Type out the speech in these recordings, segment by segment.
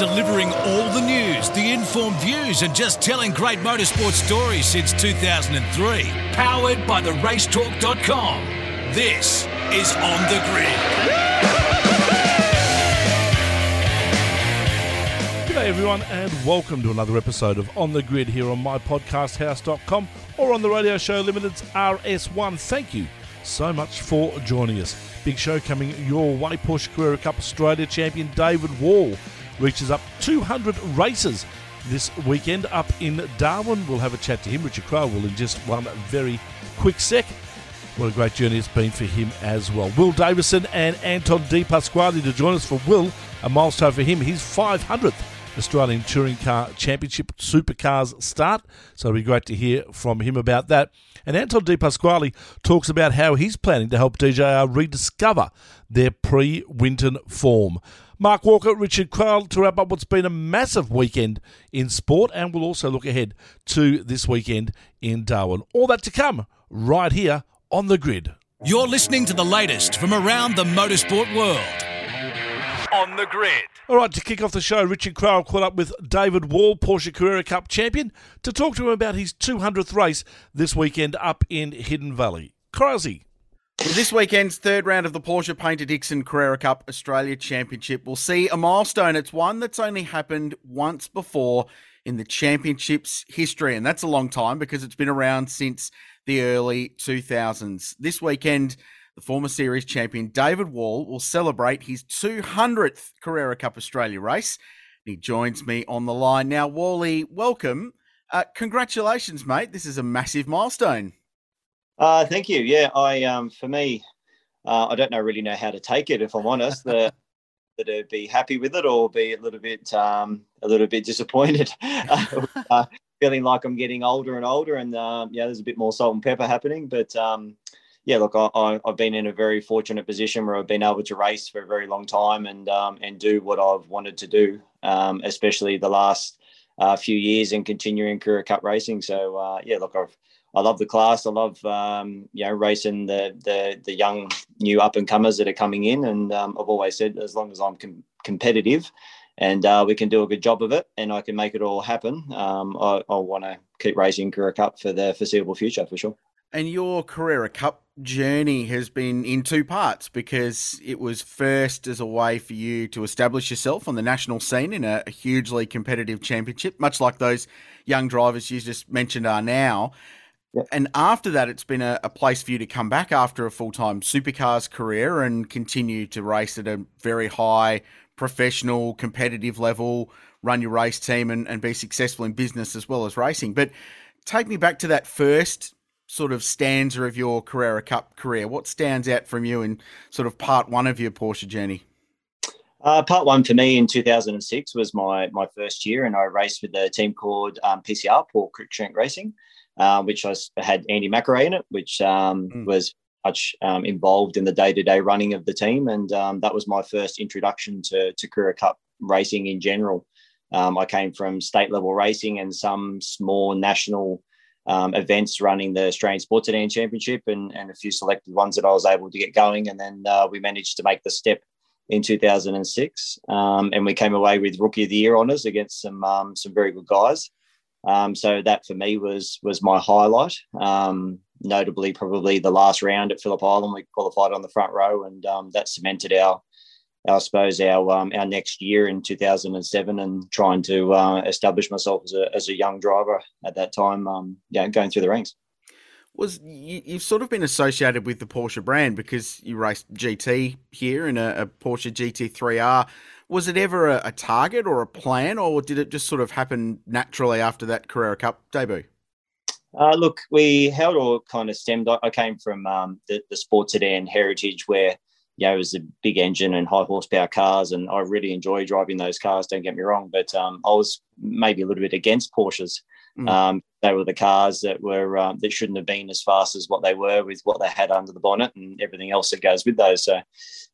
delivering all the news, the informed views, and just telling great motorsport stories since 2003. Powered by the racetalk.com. This is On the Grid. G'day everyone and welcome to another episode of On the Grid here on mypodcasthouse.com or on the radio show Limited's RS1. Thank you so much for joining us. Big show coming your way. Porsche Carrera Cup Australia champion David Wall reaches up 200 races this weekend up in Darwin. We'll have a chat to him. Richard Craill will in just one very quick sec. What a great journey it's been for him as well. Will Davison and Anton De Pasquale to join us for Will. A milestone for him. His 500th Australian Touring Car Championship Supercars start. So it'll be great to hear from him about that. And Anton De Pasquale talks about how he's planning to help DJR rediscover their pre Winton form. Mark Walker, Richard Craill to wrap up what's been a massive weekend in sport, and we'll also look ahead to this weekend in Darwin. All that to come right here on the grid. You're listening to the latest from around the motorsport world. On the Grid. All right, to kick off the show, Richard Craill caught up with David Wall, Porsche Carrera Cup champion, to talk to him about his 200th race this weekend up in Hidden Valley. Crowsey. This weekend's third round of the Porsche Paynter Dixon Carrera Cup Australia Championship will see a milestone. It's one that's only happened once before in the championship's history, and that's a long time because it's been around since the early 2000s. This weekend, the former series champion David Wall will celebrate his 200th Carrera Cup Australia race. He joins me on the line now. Wally, welcome. Uh, congratulations, mate. This is a massive milestone. Uh, thank you. Yeah, I um, for me, uh, I don't know really know how to take it. If I'm honest, the, that I'd be happy with it or be a little bit um, a little bit disappointed. uh, feeling like I'm getting older and older, and um, yeah, there's a bit more salt and pepper happening. But um, yeah, look, I, I, have been in a very fortunate position where I've been able to race for a very long time and um, and do what I've wanted to do, um, especially the last uh, few years and continuing Carrera Cup racing. So uh, yeah, look, I've I love the class. I love um, you know racing the the the young new up and comers that are coming in, and um, I've always said as long as I'm com- competitive, and uh, we can do a good job of it, and I can make it all happen. Um, I, I want to keep racing Carrera Cup for the foreseeable future for sure. And your Carrera Cup journey has been in two parts because it was first as a way for you to establish yourself on the national scene in a, a hugely competitive championship, much like those young drivers you just mentioned are now. And after that, it's been a, a, place for you to come back after a full time supercars career and continue to race at a very high professional, competitive level, run your race team and, and be successful in business as well as racing. But take me back to that first sort of stanza of your Carrera Cup career. What stands out from you in sort of part one of your Porsche journey? Uh, part one for me in 2006 was my my first year, and I raced with a team called um, PCR, Paul Cruikshank Racing uh, which I had Andy McRae in it, which um, mm. was much um, involved in the day to day running of the team. And um, that was my first introduction to, to Cup racing in general. Um, I came from state level racing and some small national um, events running the Australian Sports Sedan Championship and, and a few selected ones that I was able to get going. And then uh, we managed to make the step in 2006. Um, and we came away with Rookie of the Year honours against some, some very good guys. Um, so that for me was was my highlight. Um, notably, probably the last round at Phillip Island, we qualified on the front row, and um, that cemented our, our, I suppose, our um, our next year in 2007, and trying to uh, establish myself as a as a young driver at that time. Um, yeah, going through the ranks. Was you, you've sort of been associated with the Porsche brand because you raced GT here in a, a Porsche GT3R was it ever a, a, target or a plan, or did it just sort of happen naturally after that Carrera Cup debut? Uh, look, we held all kind of stemmed. I came from um, the, the sports sedan heritage where you know, it was a big engine and high horsepower cars, and I really enjoy driving those cars. Don't get me wrong, but um, I was maybe a little bit against Porsches. Mm. Um, they were the cars that were um, that shouldn't have been as fast as what they were with what they had under the bonnet and everything else that goes with those. So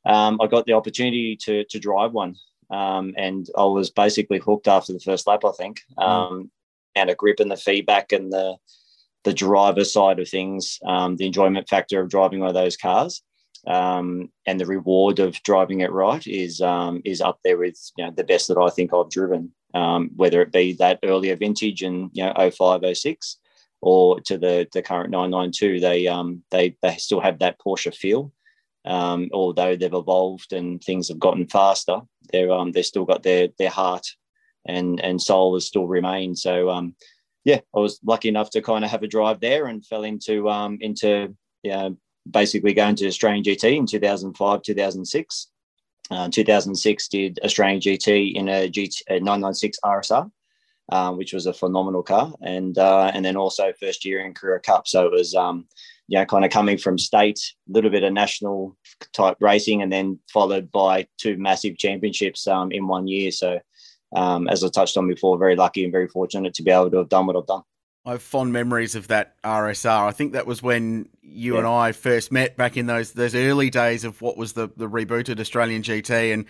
um, I got the opportunity to to drive one, um, and I was basically hooked after the first lap. I think, mm. um, and a grip and the feedback and the the driver side of things, um, the enjoyment factor of driving one of those cars. um, and the reward of driving it right is um, is up there with you know, the best that I think I've driven. Um, whether it be that earlier vintage in you know 05, 06, or to the the current 992, they um, they they still have that Porsche feel. Um, although they've evolved and things have gotten faster, they're um, they've still got their their heart and and soul has still remained. So um, yeah, I was lucky enough to kind of have a drive there and fell into um, into yeah, basically going to Australian GT in 2005, 2006. Uh, 2006 did Australian GT in a, GT, a 996 RSR, uh, which was a phenomenal car, and uh, and then also first year in Carrera Cup. So it was um, you know kind of coming from state, a little bit of national type racing, and then followed by two massive championships um, in one year. So um, as I touched on before, very lucky and very fortunate to be able to have done what I've done. I have fond memories of that RSR. I think that was when you yeah. and I first met back in those those early days of what was the the rebooted Australian GT, and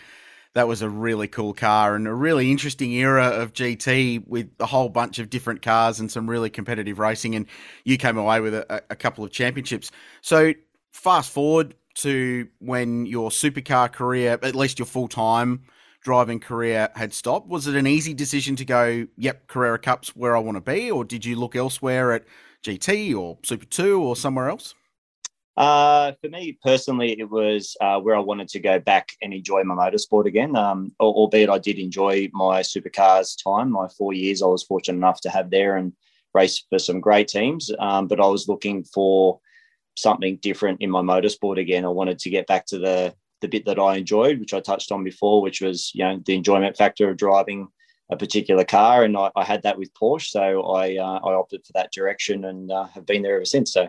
that was a really cool car and a really interesting era of GT with a whole bunch of different cars and some really competitive racing. And you came away with a, a couple of championships. So fast forward to when your supercar career, at least your full time driving career had stopped. Was it an easy decision to go, yep, Carrera Cup's where I want to be, or did you look elsewhere at GT or Super 2 or somewhere else? Uh, for me personally, it was uh, where I wanted to go back and enjoy my motorsport again. Um, albeit I did enjoy my supercars time. My four years I was fortunate enough to have there and race for some great teams. Um, but I was looking for something different in my motorsport again. I wanted to get back to the the bit that I enjoyed, which I touched on before, which was you know the enjoyment factor of driving a particular car, and I, I had that with Porsche, so I uh, I opted for that direction and uh, have been there ever since. So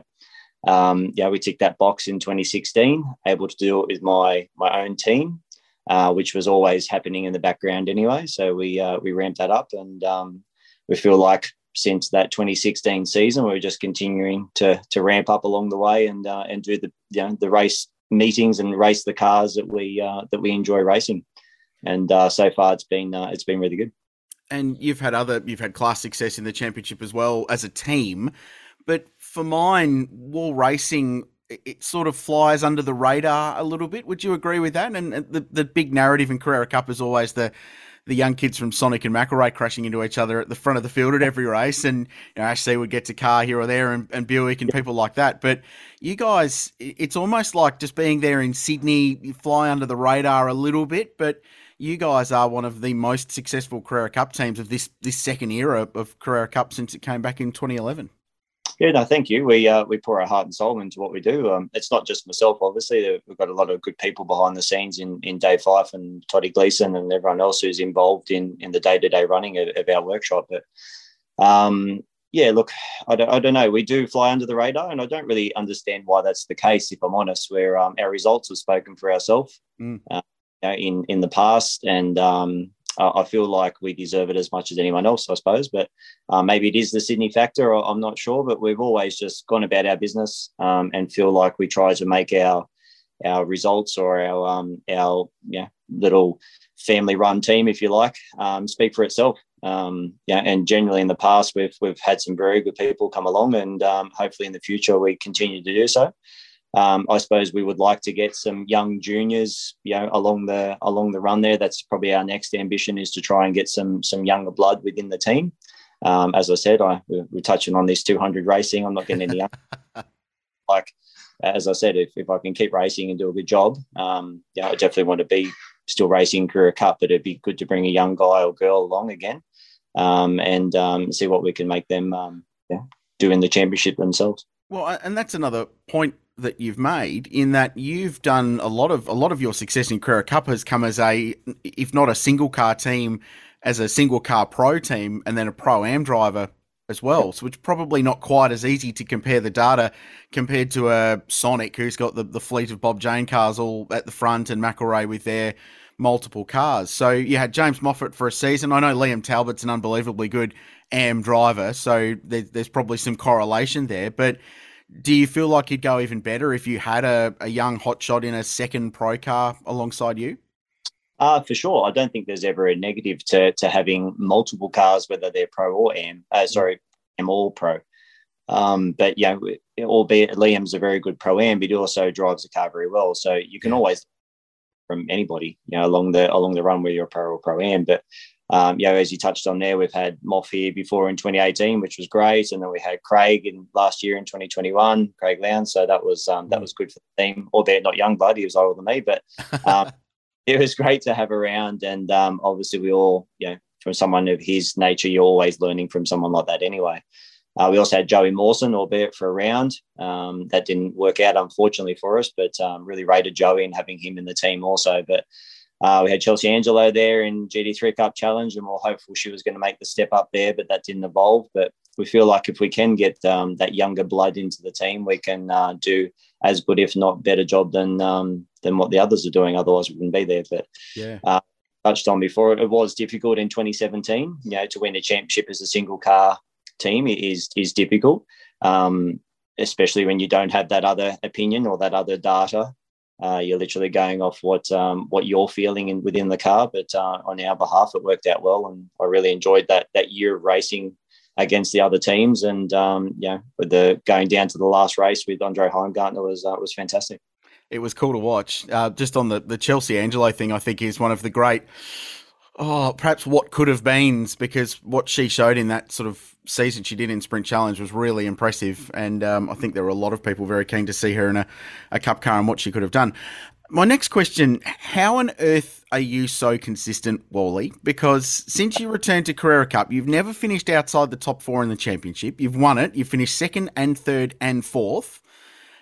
um, yeah, we ticked that box in 2016, able to do it with my my own team, uh, which was always happening in the background anyway. So we uh, we ramped that up, and um, we feel like since that 2016 season, we are just continuing to to ramp up along the way and uh, and do the you know, the race meetings and race the cars that we uh, that we enjoy racing. And uh, so far, it's been uh, it's been really good. And you've had other you've had class success in the championship as well as a team. But for mine, wall racing it sort of flies under the radar a little bit. Would you agree with that? And the the big narrative in Carrera Cup is always the the young kids from Sonic and McElrea crashing into each other at the front of the field at every race. And you know, Ashley would get to car here or there and, and Buick and people like that. But you guys, it's almost like just being there in Sydney, you fly under the radar a little bit, but you guys are one of the most successful Carrera Cup teams of this this second era of Carrera Cup since it came back in 2011. Yeah, no, thank you. We uh, we pour our heart and soul into what we do. Um, it's not just myself, obviously. We've got a lot of good people behind the scenes in, in Dave Fife and Toddy Gleason and everyone else who's involved in in the day to day running of, of, our workshop. But um, yeah, look, I don't, I don't know. We do fly under the radar, and I don't really understand why that's the case. If I'm honest, where um, our results have spoken for ourselves mm. uh, in in the past, and um, I feel like we deserve it as much as anyone else, I suppose. But uh, maybe it is the Sydney factor. I'm not sure, but we've always just gone about our business um, and feel like we try to make our our results or our um, our yeah little family run team, if you like, um, speak for itself. Um, yeah, and generally in the past we've we've had some very good people come along, and um, hopefully in the future we continue to do so. Um, I suppose we would like to get some young juniors, you know, along the along the run there. That's probably our next ambition is to try and get some some younger blood within the team. Um, as I said, I we're, touching on this 200 racing. I'm not getting any like as I said, if, if I can keep racing and do a good job, um, yeah, I definitely want to be still racing Carrera Cup. But it'd be good to bring a young guy or girl along again um, and um, see what we can make them um, yeah, do in the championship themselves. Well, and that's another point that you've made in that you've done a lot of a lot of your success in Carrera Cup has come as a if not a single car team as a single car pro team and then a pro am driver as well. So it's probably not quite as easy to compare the data compared to a Sonic who's got the, the fleet of Bob Jane cars all at the front and McElrea with their multiple cars. So you had James Moffat for a season. I know Liam Talbot's an unbelievably good AM driver, so there, there's probably some correlation there. But do you feel like you'd go even better if you had a, a young hotshot in a second pro car alongside you? Uh, for sure. I don't think there's ever a negative to, to having multiple cars, whether they're pro or AM. Uh, sorry, AM all pro. Um, but yeah, albeit Liam's a very good pro am, but he also drives the car very well. So you can always from anybody, you know, along the along the run where you're a pro or pro am. But um, you know, as you touched on there, we've had Moff here before in 2018, which was great, and then we had Craig in last year in 2021, Craig Lowndes. So that was um, that mm. was good for the team, albeit not young blood. He was older than me, but um, it was great to have around. And um, obviously, we all, you know, from someone of his nature, you're always learning from someone like that anyway. Uh, we also had Joey Mawson, albeit for a round. Um, that didn't work out, unfortunately, for us, but um, really rated Joey and having him in the team also. But uh, we had Chelsea Angelo there in GT3 Cup Challenge, and we are hopeful she was going to make the step up there, but that didn't evolve. But we feel like if we can get um, that younger blood into the team, we can uh, do as good, if not better, job than um, than what the others are doing. Otherwise, we wouldn't be there. But yeah. Uh, touched on before, it was difficult in 2017. You know, to win a championship as a single car team is is difficult, um, especially when you don't have that other opinion or that other data. Uh, you're literally going off what um, what you're feeling in, within the car. But uh, on our behalf, it worked out well, and I really enjoyed that that year of racing against the other teams. And um, yeah, with the going down to the last race with Andre Heimgartner was uh, was fantastic. It was cool to watch. Uh, just on the the Chelsea Angelo thing, I think is one of the great. Oh, perhaps what could have been because what she showed in that sort of season she did in Sprint Challenge was really impressive, and um, I think there were a lot of people very keen to see her in a, a Cup car and what she could have done. My next question How on earth are you so consistent, Wally? Because since you returned to Carrera Cup, you've never finished outside the top four in the championship. You've won it, you've finished second and third and fourth.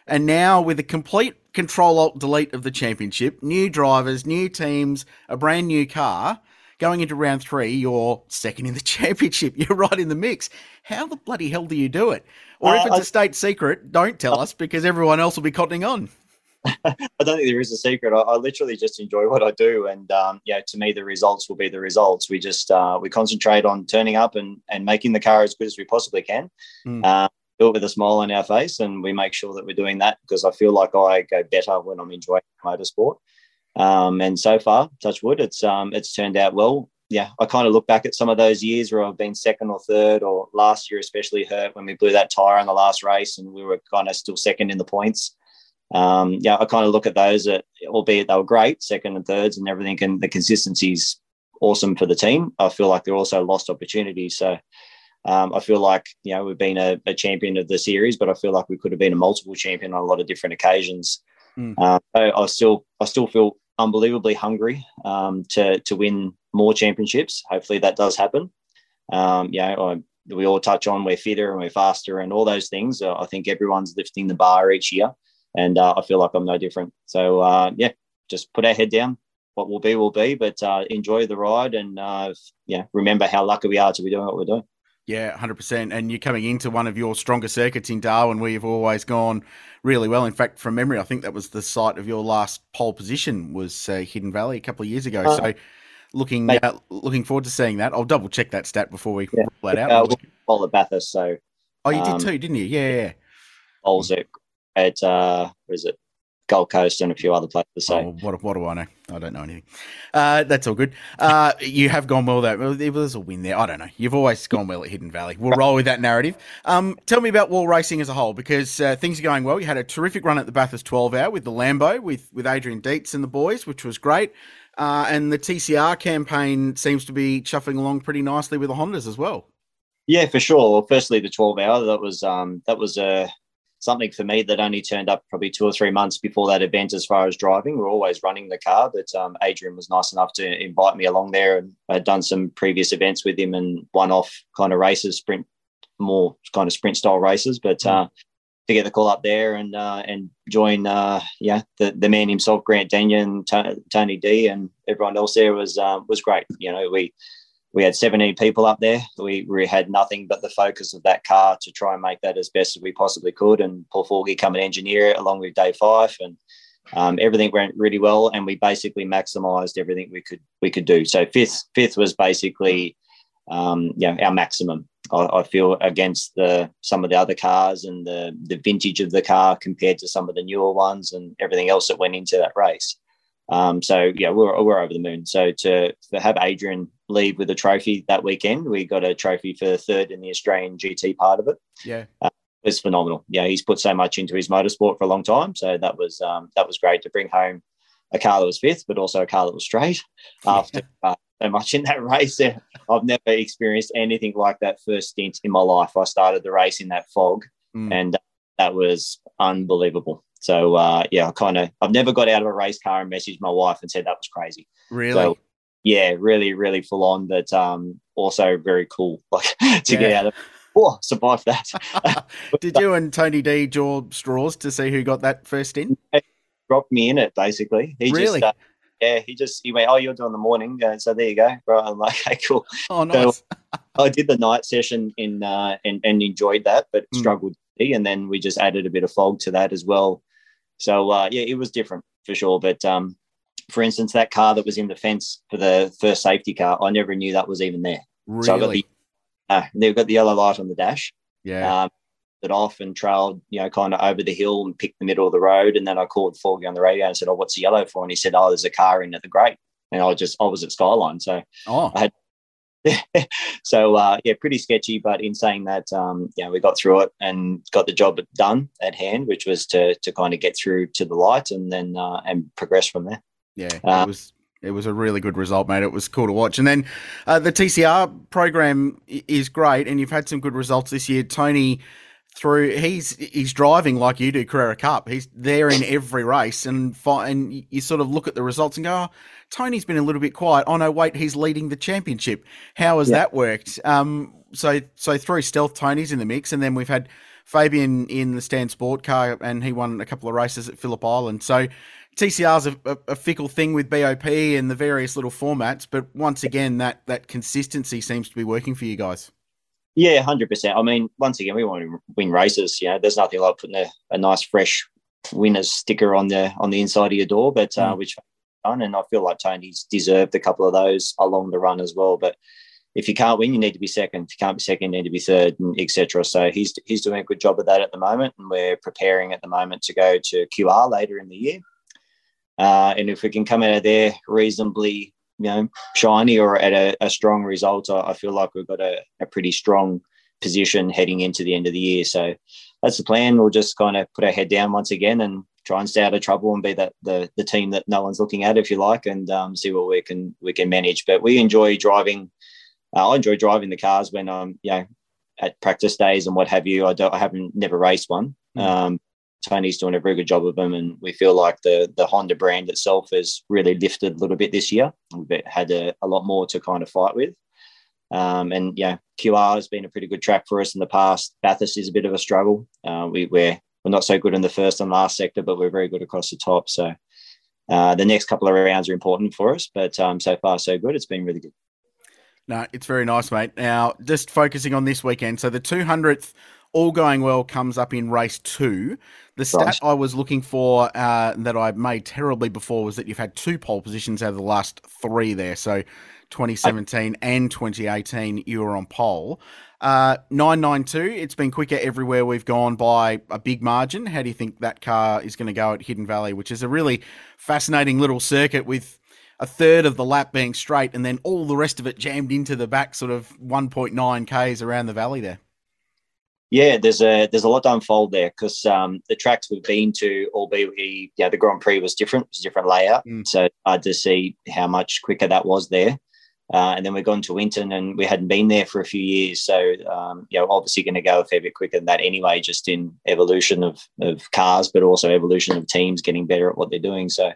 And now, with a complete control alt delete of the championship, new drivers, new teams, a brand new car, going into round three, you're second in the championship. You're right in the mix. How the bloody hell do you do it? Or uh, if it's I, a state secret, don't tell uh, us because everyone else will be cottoning on. I don't think there is a secret. I, I literally just enjoy what I do, and um, yeah, to me, the results will be the results. We just uh, we concentrate on turning up and and making the car as good as we possibly can. Mm. Uh, do it with a smile on our face, and we make sure that we're doing that because I feel like I go better when I'm enjoying motorsport. Um, and so far, touch wood, it's um, it's turned out well. Yeah, I kind of look back at some of those years where I've been second or third, or last year especially hurt when we blew that tire in the last race and we were kind of still second in the points. Um, yeah, I kind of look at those, that, albeit they were great, second and thirds and everything, and the consistency's awesome for the team. I feel like they're also lost opportunities. So um, I feel like you know we've been a, a, champion of the series, but I feel like we could have been a multiple champion on a lot of different occasions. Mm. Uh, I, I still I still feel unbelievably hungry um, to to win more championships. Hopefully that does happen. Um, you know, I, we all touch on we're fitter and we're faster and all those things. Uh, I think everyone's lifting the bar each year, and uh, I feel like I'm no different. So uh, yeah, just put our head down. What will be will be, but uh, enjoy the ride and uh, yeah, remember how lucky we are to be doing what we're doing. Yeah, 100%. And you're coming into one of your stronger circuits in Darwin where you've always gone really well. In fact, from memory, I think that was the site of your last pole position was uh, Hidden Valley a couple of years ago. Uh, so looking uh, looking forward to seeing that. I'll double check that stat before we yeah. roll that out. Uh, pole at Bathurst, so... Oh, you um, did too, didn't you? Yeah, yeah. Poles at, at uh, what is it? Gold Coast and a few other places. So oh, what, what do I know? I don't know anything. Uh, that's all good. Uh, you have gone well though. There was a win there. I don't know. You've always gone well at Hidden Valley. We'll roll with that narrative. Um, tell me about wall racing as a whole because uh, things are going well. You had a terrific run at the Bathurst 12 hour with the Lambo with with Adrian Deitz and the boys, which was great. Uh, and the TCR campaign seems to be chuffing along pretty nicely with the Hondas as well. Yeah, for sure. Well, firstly, the 12 hour that was um, that was a something for me that only turned up probably two or three months before that event as far as driving. We're always running the car, but um, Adrian was nice enough to invite me along there. And I had done some previous events with him and one off kind of races, sprint, more kind of sprint style races. But mm. uh, to get the call up there and uh, and join, uh, yeah, the, the man himself, Grant Denyer, Tony D, and everyone else there was uh, was great. You know, we we had 17 people up there. We, we had nothing but the focus of that car to try and make that as best as we possibly could. And Paul Forgy come and engineer it along with Dave Fife, and um, everything went really well. And we basically maximised everything we could we could do. So fifth fifth was basically um, our maximum. I, I, feel against the some of the other cars and the the vintage of the car compared to some of the newer ones and everything else that went into that race. Um, so yeah, we're, we're over the moon. So to, to have Adrian leave with a trophy that weekend, we got a trophy for third in the Australian GT part of it. Yeah, uh, was phenomenal. Yeah, he's put so much into his motorsport for a long time, so that was um, that was great to bring home a car that was fifth, but also a car that was straight after uh, so much in that race. I've never experienced anything like that first stint in my life. I started the race in that fog, mm. and that was unbelievable. So uh, yeah, I kind of I've never got out of a race car and messaged my wife and said that was crazy. Really? So, yeah, really, really full on, but um, also very cool, like to yeah. get out of. Oh, survive that. Did you and Tony D draw straws to see who got that first in? dropped me in it basically. He really? Just, uh, yeah, he just he went, oh, you're doing the morning, uh, so there you go. Right, I'm like, okay, cool. Oh, nice. So I did the night session in uh, and and enjoyed that, but mm. struggled. And then we just added a bit of fog to that as well. So uh, yeah, it was different for sure. But um, for instance, that car that was in the fence for the first safety car, I never knew that was even there. Really? So I got the, uh, they've got the yellow light on the dash. Yeah. Um, it off and trailed, you know, kind of over the hill and picked the middle of the road. And then I called Forgy on the radio and said, "Oh, what's the yellow for?" And he said, "Oh, there's a car in at the grate." And I just I was at Skyline, so oh. I had. so uh, yeah, pretty sketchy. But in saying that, um, yeah, we got through it and got the job done at hand, which was to to kind of get through to the light and then uh, and progress from there. Yeah, uh, it was it was a really good result, mate. It was cool to watch. And then uh, the TCR program is great, and you've had some good results this year. Tony through he's he's driving like you do Carrera Cup. He's there in every race, and and you sort of look at the results and go, oh, Tony's been a little bit quiet. Oh no, wait, he's leading the championship. How has yeah. that worked? Um, so so through stealth, Tony's in the mix, and then we've had Fabian in the Stan Sport car, and he won a couple of races at Phillip Island. So TCR's a, a, a fickle thing with BOP and the various little formats, but once again, that that consistency seems to be working for you guys. Yeah, hundred percent. I mean, once again, we want to win races. You know, there's nothing like putting a, a nice fresh winners sticker on the on the inside of your door, but uh, mm. which done, and I feel like Tony's deserved a couple of those along the run as well. But if you can't win, you need to be second. If you can't be second, you need to be third, and etc. So he's he's doing a good job of that at the moment, and we're preparing at the moment to go to QR later in the year. Uh, and if we can come out of there reasonably you know shiny or at a, a strong result, I, I, feel like we've got a, a, pretty strong position heading into the end of the year. So that's the plan. We'll just kind of put our head down once again and try and stay out of trouble and be that the the team that no one's looking at, if you like, and um, see what we can we can manage. But we enjoy driving. Uh, I enjoy driving the cars when I'm you know at practice days and what have you. I don't I haven't never raced one. Mm. Um, Tony's doing a very good job of them, and we feel like the the Honda brand itself has really lifted a little bit this year. We've had a, a lot more to kind of fight with. Um, and yeah, QR has been a pretty good track for us in the past. Bathurst is a bit of a struggle. Uh, we, we're we're not so good in the first and last sector, but we're very good across the top. So uh, the next couple of rounds are important for us, but um, so far so good. It's been really good. No, it's very nice, mate. Now, just focusing on this weekend. So the 200th all going well comes up in race two. The stat right. I was looking for uh, that I made terribly before was that you've had two pole positions out of the last three there. So 2017 I, and 2018, you were on pole. Uh, 992, it's been quicker everywhere we've gone by a big margin. How do you think that car is going to go at Hidden Valley, which is a really fascinating little circuit with a third of the lap being straight and then all the rest of it jammed into the back sort of 1.9 Ks around the valley there? Yeah, there's a there's a lot to unfold there because um, the tracks we've been to, albeit we, yeah, the Grand Prix was different, was a different layout, mm. so hard to see how much quicker that was there. Uh, and then we've gone to Winton, and we hadn't been there for a few years, so um, you know, obviously going to go a fair bit quicker than that anyway, just in evolution of of cars, but also evolution of teams getting better at what they're doing. So,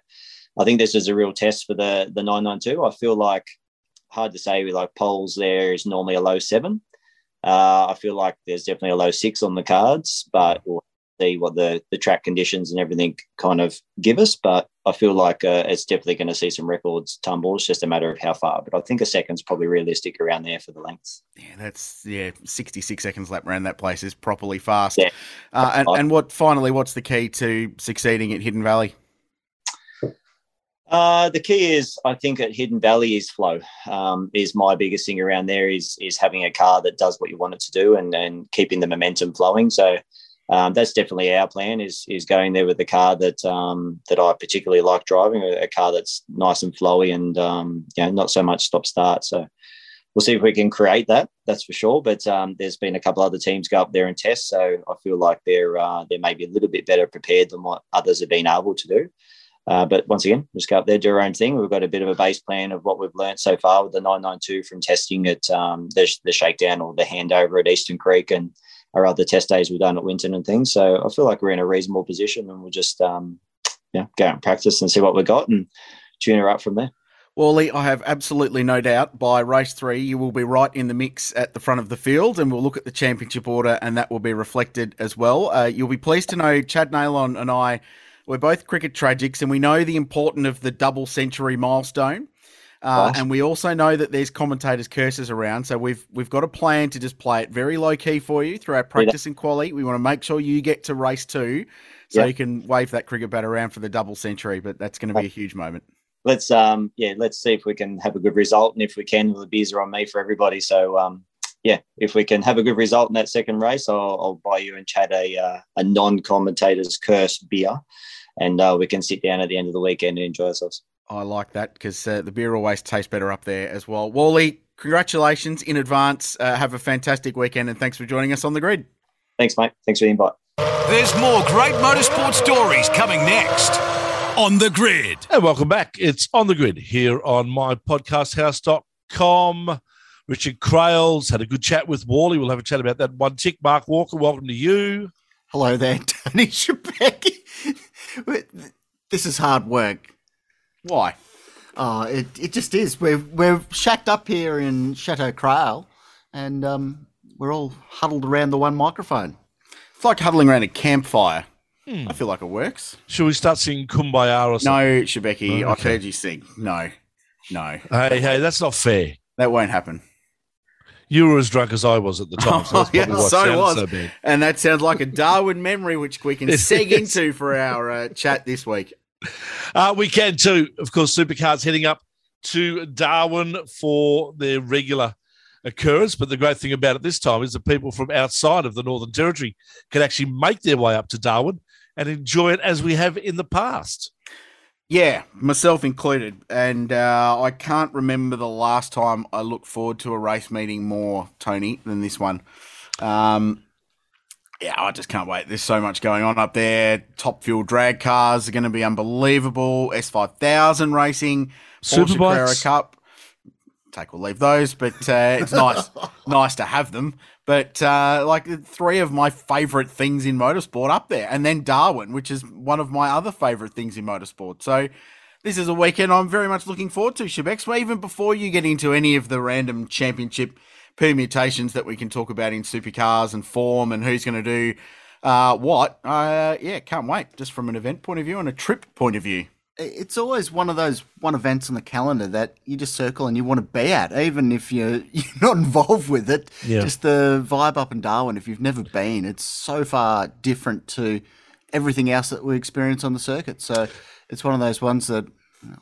I think this is a real test for the the 992. I feel like hard to say, with like poles there is normally a low seven. Uh, I feel like there's definitely a low six on the cards, but we'll see what the, the track conditions and everything kind of give us. But I feel like uh, it's definitely going to see some records tumble. It's just a matter of how far. But I think a second's probably realistic around there for the lengths. Yeah, that's yeah, 66 seconds lap around that place is properly fast. Yeah. Uh, and, and what finally, what's the key to succeeding at Hidden Valley? Uh, the key is, I think, at Hidden Valley is flow. Um, is my biggest thing around there is is having a car that does what you want it to do and and keeping the momentum flowing. So um, that's definitely our plan. Is is going there with a car that um, that I particularly like driving, a, a, car that's nice and flowy and um, you know not so much stop start. So we'll see if we can create that. That's for sure. But um, there's been a couple other teams go up there and test, so I feel like they're uh, they're maybe a little bit better prepared than what others have been able to do. Uh, but once again, just go up there, do our own thing. We've got a bit of a base plan of what we've learned so far with the 992 from testing at um, the, the shakedown or the handover at Eastern Creek and our other test days we've done at Winton and things. So I feel like we're in a reasonable position and we'll just um, yeah, go out and practice and see what we've got and tune her up from there. Well, Lee, I have absolutely no doubt by race three, you will be right in the mix at the front of the field, and we'll look at the championship order, and that will be reflected as well. Uh, you'll be pleased to know Chad Neylon and I, we're both cricket tragics, and we know the importance of the double century milestone. Uh, and we also know that there's commentators' curses around, so we've we've got a plan to just play it very low key for you through our practice and quality. We want to make sure you get to race two, so you can wave that cricket bat around for the double century. But that's going to be a huge moment. Let's um yeah, let's see if we can have a good result, and if we can, the beers are on me for everybody. So um yeah, if we can have a good result in that second race, I'll, I'll buy you and Chad a uh, a non commentator's curse beer, and uh, we can sit down at the end of the weekend and enjoy ourselves. I like that because uh, the beer always tastes better up there as well. Wally, congratulations in advance. Uh, have a fantastic weekend and thanks for joining us on the grid. Thanks, mate. Thanks for the invite. There's more great motorsport stories coming next on the grid. And welcome back. It's on the grid here on my mypodcasthouse.com. Richard Craill's had a good chat with Wally. We'll have a chat about that one tick. Mark Walker, welcome to you. Hello there, Tony Shebeki. This is hard work. Why? Oh, it, it just is. We're we're shacked up here in Chateau Craill, and um, we're all huddled around the one microphone. It's like huddling around a campfire. Hmm. I feel like it works. Should we start singing Kumbaya or something? No, Shebeki, oh, okay. I've heard you sing. No, no. Hey, hey, that's not fair. That won't happen. You were as drunk as I was at the time, so that's yeah, so was. So and that sounds like a Darwin memory, which we can seg into for our uh, chat this week. Uh, we can too. Of course, Supercars heading up to Darwin for their regular occurrence. But the great thing about it this time is that people from outside of the Northern Territory can actually make their way up to Darwin and enjoy it as we have in the past. Yeah, myself included. And uh, I can't remember the last time I looked forward to a race meeting more, Tony, than this one. Um, yeah, I just can't wait. There's so much going on up there. Top fuel drag cars are going to be unbelievable. S5000 racing, Porsche Carrera Cup. Take or leave those, but uh, it's nice, nice to have them. But uh, like three of my favourite things in motorsport up there, and then Darwin, which is one of my other favourite things in motorsport. So this is a weekend I'm very much looking forward to, Shebex. Well, even before you get into any of the random championship permutations that we can talk about in supercars and form and who's going to do uh, what. Uh, yeah, can't wait. Just from an event point of view and a trip point of view. It's always one of those one events on the calendar that you just circle and you want to be at, even if you're you're not involved with it. Yeah. Just the vibe up in Darwin. If you've never been, it's so far different to everything else that we experience on the circuit. So it's one of those ones that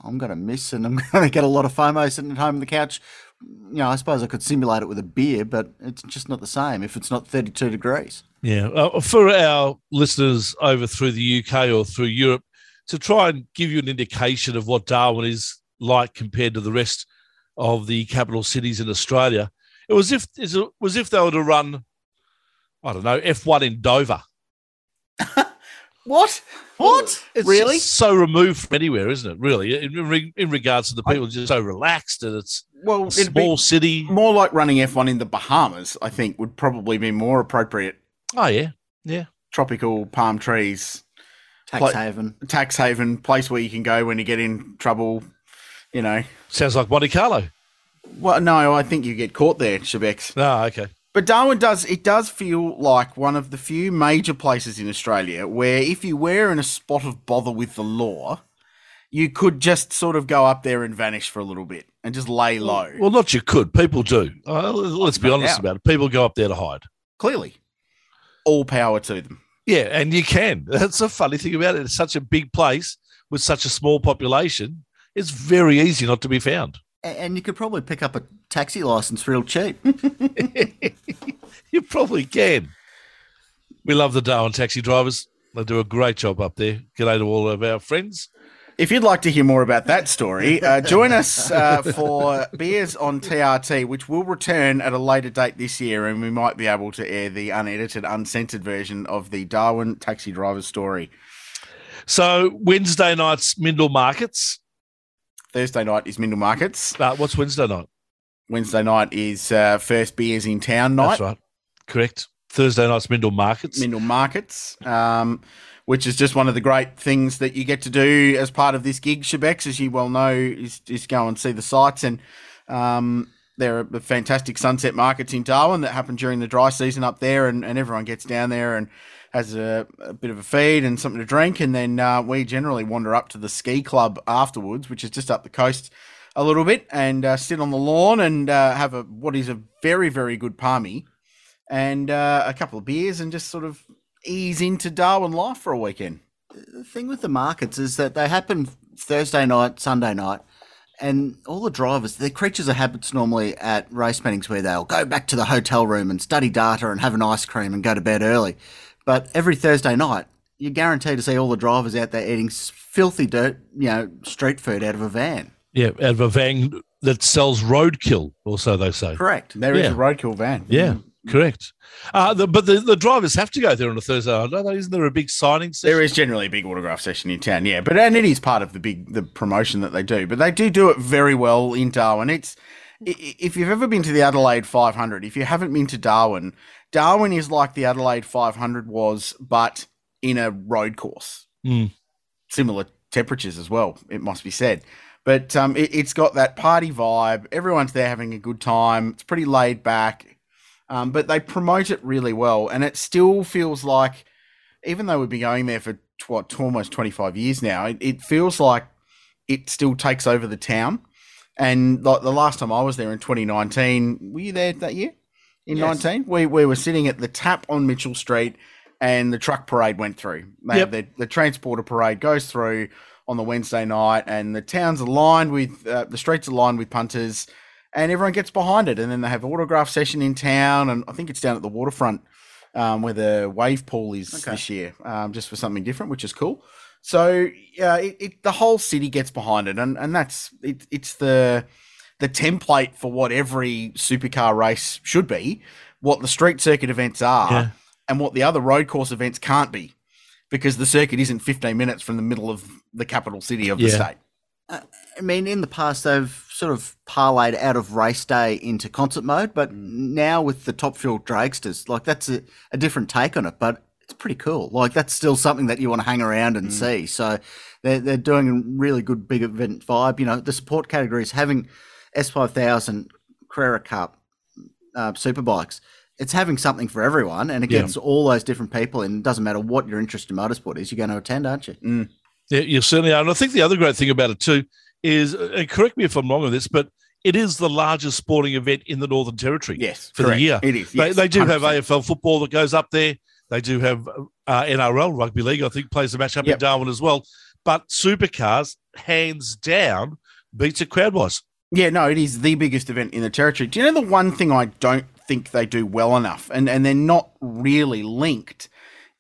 I'm going to miss, and I'm going to get a lot of FOMO sitting at home on the couch you know, I suppose I could simulate it with a beer, but it's just not the same if it's not 32 degrees. Yeah. Uh, for our listeners over through the UK or through Europe, to try and give you an indication of what Darwin is like compared to the rest of the capital cities in Australia, it was if it was if they were to run, I don't know, F1 in Dover. What? What? It's really? so removed from anywhere, isn't it? Really, in, in regards to the people, I, just so relaxed and it's well, a small city. More like running F1 in the Bahamas, I think, would probably be more appropriate. Oh yeah, yeah. Tropical palm trees, tax pla- haven, tax haven, place where you can go when you get in trouble. You know, sounds like Monte Carlo. Well, no, I think you get caught there, Shebex. Ah, okay. But Darwin does it does feel like one of the few major places in Australia where if you were in a spot of bother with the law, you could just sort of go up there and vanish for a little bit and just lay low. Well, not you could. People do. Uh, let's be honest about it. People go up there to hide. Clearly, all power to them. Yeah, and you can. That's a funny thing about it. It's such a big place with such a small population. It's very easy not to be found. And you could probably pick up a taxi license real cheap. you probably can. We love the Darwin taxi drivers. They do a great job up there. G'day to all of our friends If you'd like to hear more about that story, uh, join us uh, for Beers on TRT, which will return at a later date this year, and we might be able to air the unedited, uncensored version of the Darwin taxi driver story. So Wednesday night's Mindil Markets. Thursday night is Mindil Markets. Uh, what's Wednesday night? Wednesday night is uh, first beers in town night. That's right. Correct. Thursday night's Mindil Markets. Mindil Markets. Um, which is just one of the great things that you get to do as part of this gig, Shebex, as you well know, is, is go and see the sights. And um, there are fantastic sunset markets in Darwin that happen during the dry season up there, and, and everyone gets down there and has a, a bit of a feed and something to drink. And then uh, we generally wander up to the ski club afterwards, which is just up the coast a little bit, and uh, sit on the lawn and uh, have a what is a very, very good palmy and uh, a couple of beers and just sort of ease into Darwin life for a weekend. The thing with the markets is that they happen Thursday night, Sunday night, and all the drivers, they're creatures of habits normally at race meetings where they'll go back to the hotel room and study data and have an ice cream and go to bed early. But every Thursday night, you're guaranteed to see all the drivers out there eating filthy dirt, you know, street food out of a van. Yeah, out of a van that sells roadkill, also they say. Correct. There Yeah. is a roadkill van. Yeah, correct. Uh, the, but the, the drivers have to go there on a Thursday don't they? Isn't there a big signing session? There is generally a big autograph session in town, yeah, but and it is part of the big the promotion that they do. But they do do it very well in Darwin. It's if you've ever been to the Adelaide 500, if you haven't been to Darwin, Darwin is like the Adelaide 500 was, but in a road course. Mm. Similar temperatures as well, it must be said. But um, it, it's got that party vibe. Everyone's there having a good time. It's pretty laid back, um, but they promote it really well, and it still feels like, even though we've been going there for what almost twenty five years now, it, it feels like it still takes over the town. And like the last time I was there in 2019, were you there that year? In Yes. 19, we we were sitting at the tap on Mitchell Street, and the truck parade went through. They Yep. the, the transporter parade goes through on the Wednesday night, and the town's aligned with uh, the streets aligned with punters, and everyone gets behind it. And then they have autograph session in town, and I think it's down at the waterfront um, where the wave pool is Okay. this year, um, just for something different, which is cool. So yeah, it, it, the whole city gets behind it, and and that's it, it's the the template for what every supercar race should be, what the street circuit events are, Yeah. and what the other road course events can't be, because the circuit isn't 15 minutes from the middle of the capital city of the Yeah. state. I mean, in the past, they've sort of parlayed out of race day into concert mode, but mm. now with the top fuel dragsters, like that's a, a different take on it, but it's pretty cool. Like that's still something that you want to hang around and mm. see. So they're, they're doing a really good big event vibe. You know, the support categories having S5000 Carrera Cup uh, superbikes. It's having something for everyone, and it Yeah. gets all those different people. And it doesn't matter what your interest in motorsport is, you're going to attend, aren't you? Mm. Yeah, you certainly are. And I think the other great thing about it too is, uh, correct me if I'm wrong on this, but it is the largest sporting event in the Northern Territory. Yes, for correct. the year. It is. They, yes, they do have 100%. AFL football that goes up there. They do have uh, NRL rugby league. I think plays a match up in Darwin as well. But supercars, hands down, beats a crowd wise. Yeah, no, it is the biggest event in the territory. Do you know the one thing I don't think they do well enough, and, and they're not really linked,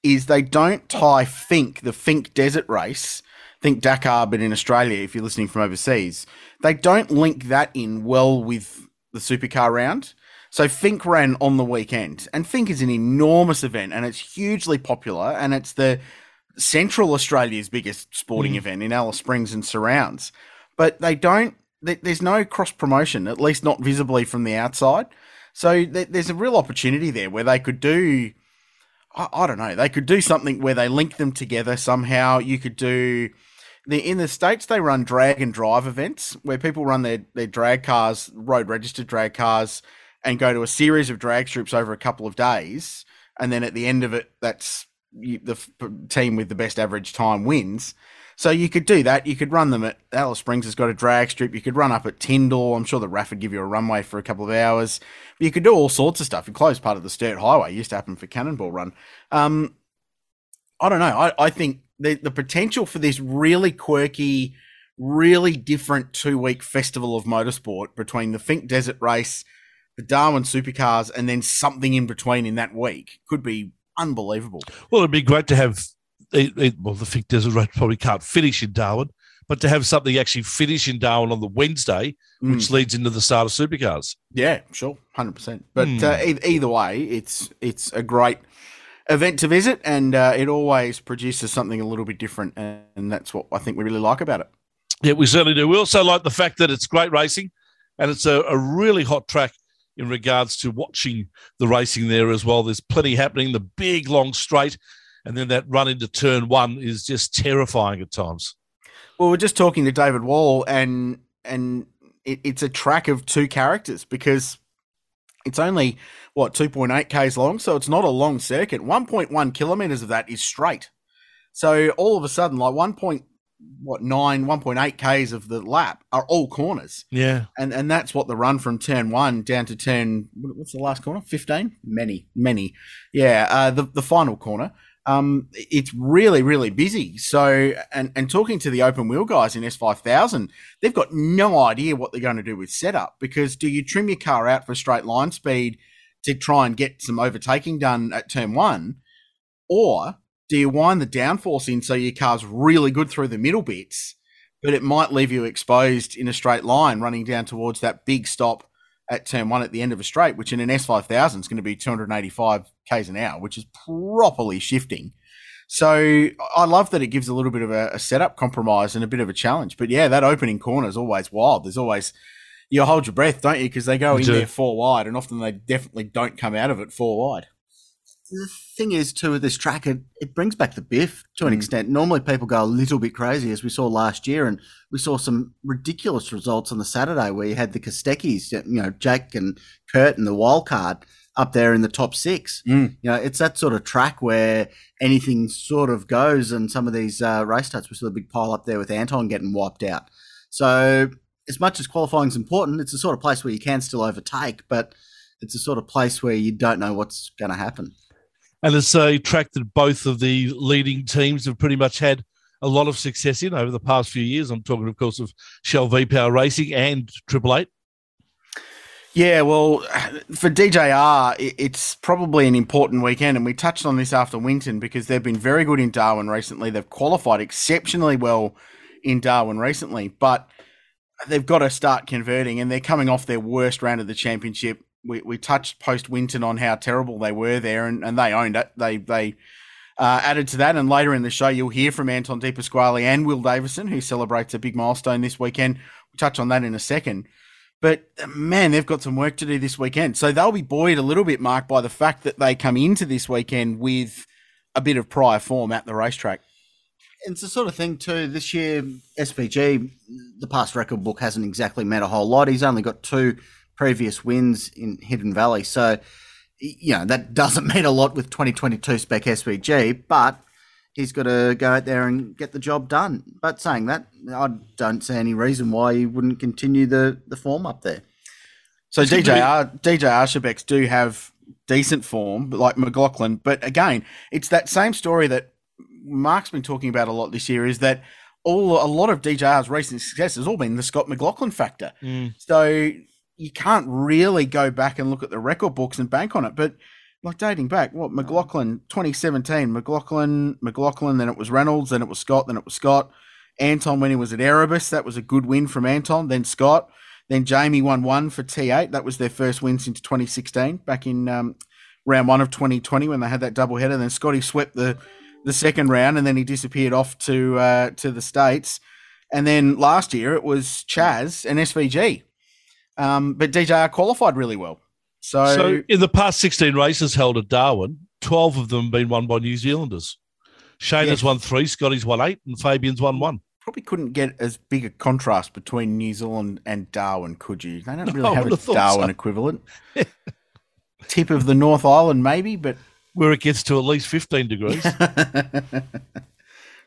is they don't tie Finke, the Finke Desert Race, think Dakar, but in Australia, if you're listening from overseas, they don't link that in well with the supercar round. So Finke ran on the weekend, and Finke is an enormous event, and it's hugely popular, and it's the Central Australia's biggest sporting mm. event in Alice Springs and surrounds. But they don't. th- There's no cross promotion, at least not visibly from the outside. So th- there's a real opportunity there where they could do. I, I don't know. They could do something where they link them together somehow. You could do. The, in the states, they run drag and drive events where people run their, their drag cars, road registered drag cars, and go to a series of drag strips over a couple of days. And then at the end of it, that's you, the f- team with the best average time wins. So you could do that. You could run them at Alice Springs has got a drag strip. You could run up at Tindal. I'm sure the RAF would give you a runway for a couple of hours. But you could do all sorts of stuff. You close part of the Stuart Highway. It used to happen for Cannonball Run. Um, I don't know. I, I think the, the potential for this really quirky, really different two week festival of motorsport between the Finke Desert Race, the Darwin Supercars, and then something in between in that week could be unbelievable. Well, it'd be great to have. Well, the Finke Desert Race probably can't finish in Darwin, but to have something actually finish in Darwin on the Wednesday, mm. which leads into the start of supercars. Yeah, sure, hundred percent. But mm. uh, e- either way, it's it's a great event to visit, and uh, it always produces something a little bit different, and that's what I think we really like about it. Yeah, we certainly do. We also like the fact that it's great racing, and it's a, a really hot track in regards to watching the racing there as well. There's plenty happening. The big long straight, and then that run into turn one is just terrifying at times. Well, we're just talking to David Wall, and and it, it's a track of two characters because it's only what 2.8 k's long, so it's not a long circuit. 1.1 kilometers of that is straight. So all of a sudden, like 1. Point, what nine 1.8 k's of the lap are all corners yeah and and that's what the run from turn one down to turn what's the last corner 15 many many yeah uh, the, the final corner um, it's really, really busy. So, and, and talking to the open wheel guys in S5000, they've got no idea what they're going to do with setup because do you trim your car out for straight line speed to try and get some overtaking done at turn one? Or do you wind the downforce in so your car's really good through the middle bits, but it might leave you exposed in a straight line running down towards that big stop at turn one at the end of a straight, which in an S5000 is going to be 285 k's an hour, which is properly shifting. So I love that it gives a little bit of a, a, setup compromise and a bit of a challenge. But yeah, that opening corner is always wild. There's always you hold your breath, don't you? Because they go in there four wide, and often they definitely don't come out of it four wide the thing is too with this track it, it brings back the biff to an mm. extent normally people go a little bit crazy as we saw last year and we saw some ridiculous results on the saturday where you had the Kostecki's, you know Jake and kurt and the wild card up there in the top six mm. you know it's that sort of track where anything sort of goes and some of these uh, race starts we saw a big pile up there with anton getting wiped out so as much as qualifying is important it's the sort of place where you can still overtake but it's the sort of place where you don't know what's going to happen and it's a uh, track that both of the leading teams have pretty much had a lot of success in over the past few years. I'm talking, of course, of Shell V Power Racing and Triple Eight. Yeah, well, for DJR, it's probably an important weekend, and we touched on this after Winton because they've been very good in Darwin recently. They've qualified exceptionally well in Darwin recently, but they've got to start converting, and they're coming off their worst round of the championship we, we touched post Winton on how terrible they were there, and, and they owned it. They they uh, added to that, and later in the show you'll hear from Anton De Pasquale and Will Davison, who celebrates a big milestone this weekend. We'll touch on that in a second. But man, they've got some work to do this weekend. So they'll be buoyed a little bit, Mark, by the fact that they come into this weekend with a bit of prior form at the racetrack. It's the sort of thing too. This year, SVG, the past record book hasn't exactly meant a whole lot. He's only got two previous wins in Hidden Valley. So, you know, that doesn't mean a lot with 2022 spec SVG, but he's got to go out there and get the job done. But saying that, I don't see any reason why he wouldn't continue the, the form up there. So DJR, DJ Arshabex do have decent form, like McLaughlin. But again, it's that same story that Mark's been talking about a lot this year is that all a lot of DJR's recent success has all been the Scott McLaughlin factor. Mm. So you can't really go back and look at the record books and bank on it. But like dating back, what McLaughlin 2017, McLaughlin, McLaughlin, then it was Reynolds, then it was Scott, then it was Scott. Anton when he was at Erebus, that was a good win from Anton. Then Scott, then Jamie won one for T8. That was their first win since 2016, back in um, round one of 2020 when they had that double header. Then Scotty swept the the second round, and then he disappeared off to uh, to the states. And then last year it was Chaz and SVG um, but DJR qualified really well. So, so in the past 16 races held at Darwin, 12 of them have been won by New Zealanders. Shane yeah. has won three, Scotty's won eight, and Fabian's won one. Probably couldn't get as big a contrast between New Zealand and Darwin, could you? They don't really no, have a Darwin so. equivalent. Tip of the North Island, maybe, but where it gets to at least 15 degrees.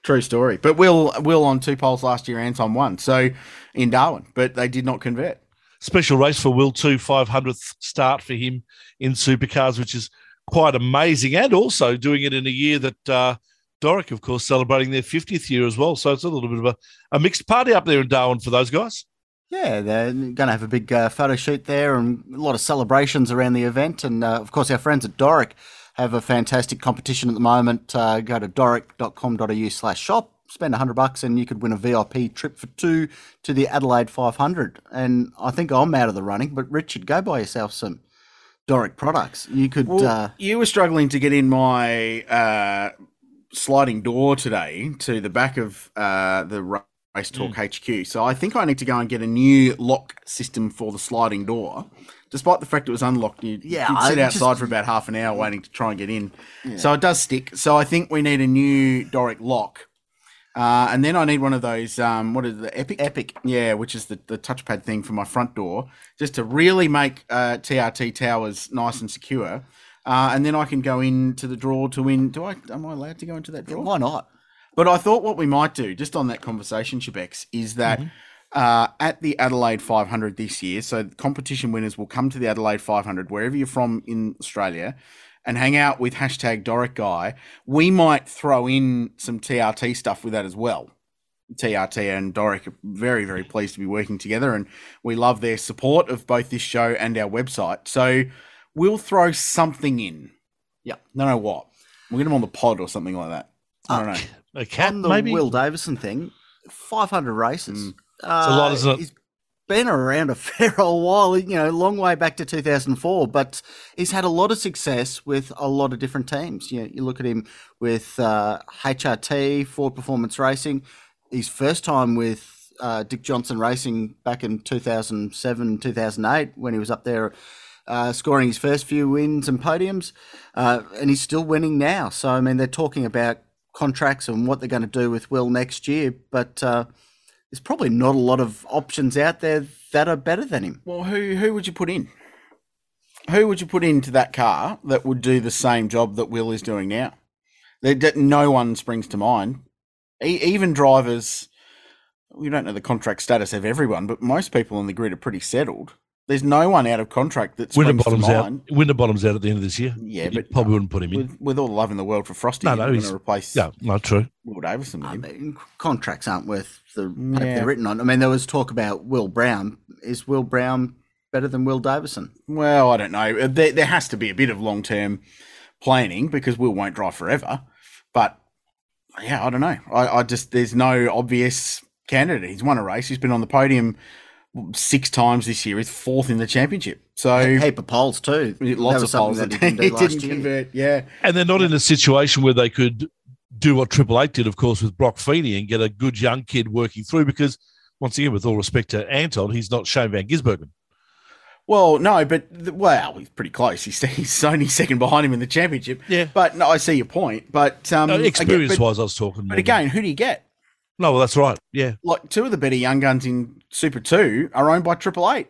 True story. But Will Will on two poles last year, Anton won. So in Darwin, but they did not convert special race for Will too, 500th start for him in supercars, which is quite amazing. And also doing it in a year that uh, Doric, of course, celebrating their 50th year as well. So it's a little bit of a, a mixed party up there in Darwin for those guys. Yeah, they're going to have a big uh, photo shoot there and a lot of celebrations around the event. And uh, of course, our friends at Doric have a fantastic competition at the moment. Uh, go to doric.com.au slash shop spend hundred bucks and you could win a VIP trip for two to the Adelaide 500. And I think I'm out of the running, but Richard, go buy yourself some Doric products. You could. Well, uh, you were struggling to get in my uh, sliding door today to the back of uh, the Race Talk mm. HQ. So I think I need to go and get a new lock system for the sliding door. Despite the fact it was unlocked, you, yeah, you'd sit I outside just, for about half an hour waiting to try and get in. Yeah. So it does stick. So I think we need a new Doric lock. Uh, and then I need one of those, um, what is it, the Epic? Epic. Yeah, which is the, the touchpad thing for my front door, just to really make uh, TRT towers nice and secure. Uh, and then I can go into the drawer to win. Do I? Am I allowed to go into that drawer? Why not? But I thought what we might do, just on that conversation, Shebex, is that mm-hmm. Uh, at the Adelaide 500 this year, so competition winners will come to the Adelaide 500, wherever you're from in Australia, and hang out with hashtag Doric Guy. We might throw in some TRT stuff with that as well. TRT and Doric are very, very pleased to be working together, and we love their support of both this show and our website. So we'll throw something in. Yeah. Don't know what. We'll get them on the pod or something like that. I don't know a cat, on the maybe? Will Davison thing, 500 races. Mm. Uh, it's a lot, isn't it? He's been around a fair old while, you know, long way back to 2004, but he's had a lot of success with a lot of different teams. You, know, you look at him with uh, HRT, Ford Performance Racing, his first time with uh, Dick Johnson Racing back in 2007, 2008, when he was up there uh, scoring his first few wins and podiums, uh, and he's still winning now. So, I mean, they're talking about contracts and what they're going to do with Will next year, but uh, there's probably not a lot of options out there that are better than him. Well, who who would you put in? Who would you put into that car that would do the same job that Will is doing now? There, no one springs to mind. even drivers, we don't know the contract status of everyone, but most people on the grid are pretty settled. There's no one out of contract that's Winterbottom's out. Winterbottom's out at the end of this year. Yeah, you but probably wouldn't put him with, in. With all the love in the world for Frosty, no, no, he's going to replace. Yeah, not true. Will Davison. I mean, contracts aren't worth the yeah. they're written on. I mean, there was talk about Will Brown. Is Will Brown better than Will Davison? Well, I don't know. Uh, there, there has to be a bit of long term planning because Will won't drive forever. But yeah, I don't know. I, I just there's no obvious candidate. He's won a race. He's been on the podium six times this year. He's fourth in the championship. So a heap of poles too. Lots of poles that he didn't, he didn't convert. Yeah, and they're not in a situation where they could do what Triple Eight did, of course, with Brock Feeney and get a good young kid working through. Because once again, with all respect to Anton, he's not Shane Van Gisbergen. Well, no, but well, he's pretty close. He's, he's only second behind him in the championship. Yeah, but no, I see your point. But um, experience-wise, I was talking. But again, who do you get? No, well, that's right. Yeah. Like two of the better young guns in Super 2 are owned by Triple Eight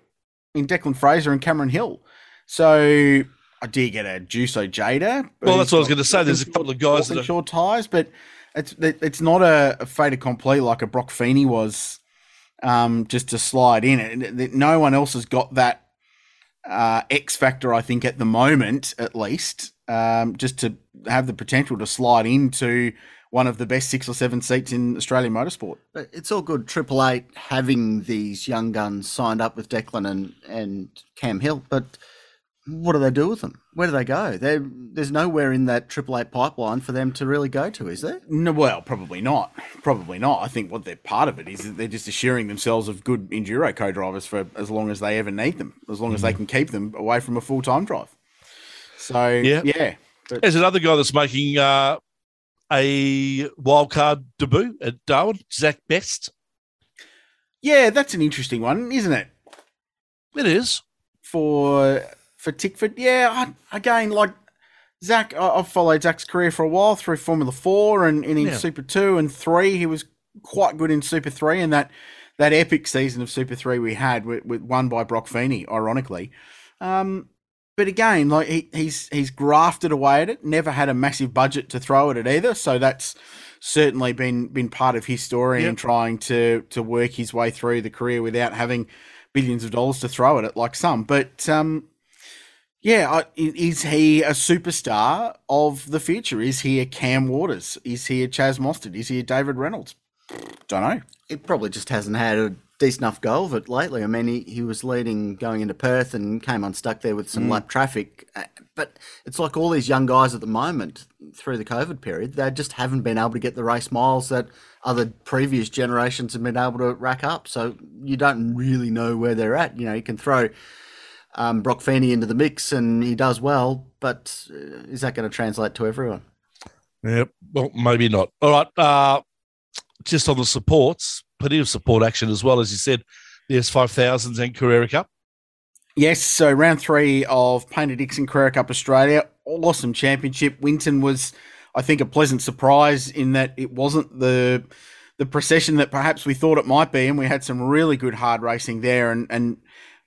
in Declan Fraser and Cameron Hill. So I did get a Juso Jada. Well, that's what I was going to say. There's a couple of guys that are short ties, but it's it's not a, a fait accompli like a Brock Feeney was um, just to slide in. No one else has got that uh, X factor, I think, at the moment, at least, um, just to have the potential to slide into one of the best six or seven seats in Australian motorsport. But it's all good Triple Eight having these young guns signed up with Declan and, and Cam Hill, but what do they do with them? Where do they go? They're, there's nowhere in that Triple Eight pipeline for them to really go to, is there? No, well, probably not. Probably not. I think what they're part of it is that they're just assuring themselves of good enduro co-drivers for as long as they ever need them, as long as they mm. can keep them away from a full time drive. So yeah, yeah. But, There's another guy that's making uh, a wildcard debut at Darwin, Zach Best. Yeah, that's an interesting one, isn't it? It is for for Tickford. Yeah, I, again, like Zach, I, have followed Zach's career for a while through Formula Four and, and in yeah. Super Two and Three. He was quite good in Super Three, and that that epic season of Super Three we had, with, with won by Brock Feeney, ironically. Um, but again, like he, he's he's grafted away at it. Never had a massive budget to throw at it either. So that's certainly been been part of his story yep. in trying to to work his way through the career without having billions of dollars to throw at it like some. But um, yeah, is he a superstar of the future? Is he a Cam Waters? Is he a Chaz Mostert? Is he a David Reynolds? Don't know. It probably just hasn't had a decent enough go of it lately. I mean, he, he was leading going into Perth and came unstuck there with some mm. lap traffic. Uh, but it's like all these young guys at the moment through the COVID period, they just haven't been able to get the race miles that other previous generations have been able to rack up. So you don't really know where they're at. You know, you can throw um, Brock Feeney into the mix and he does well, but uh, is that going to translate to everyone? Yeah, well, maybe not. All right. Uh, just on the supports, plenty of support action as well, as you said, the S5000s and Carrera Cup. Yes, so round three of Paynter Dixon Carrera Cup Australia, awesome championship. Winton was, I think, a pleasant surprise in that it wasn't the the procession that perhaps we thought it might be, and we had some really good hard racing there. And and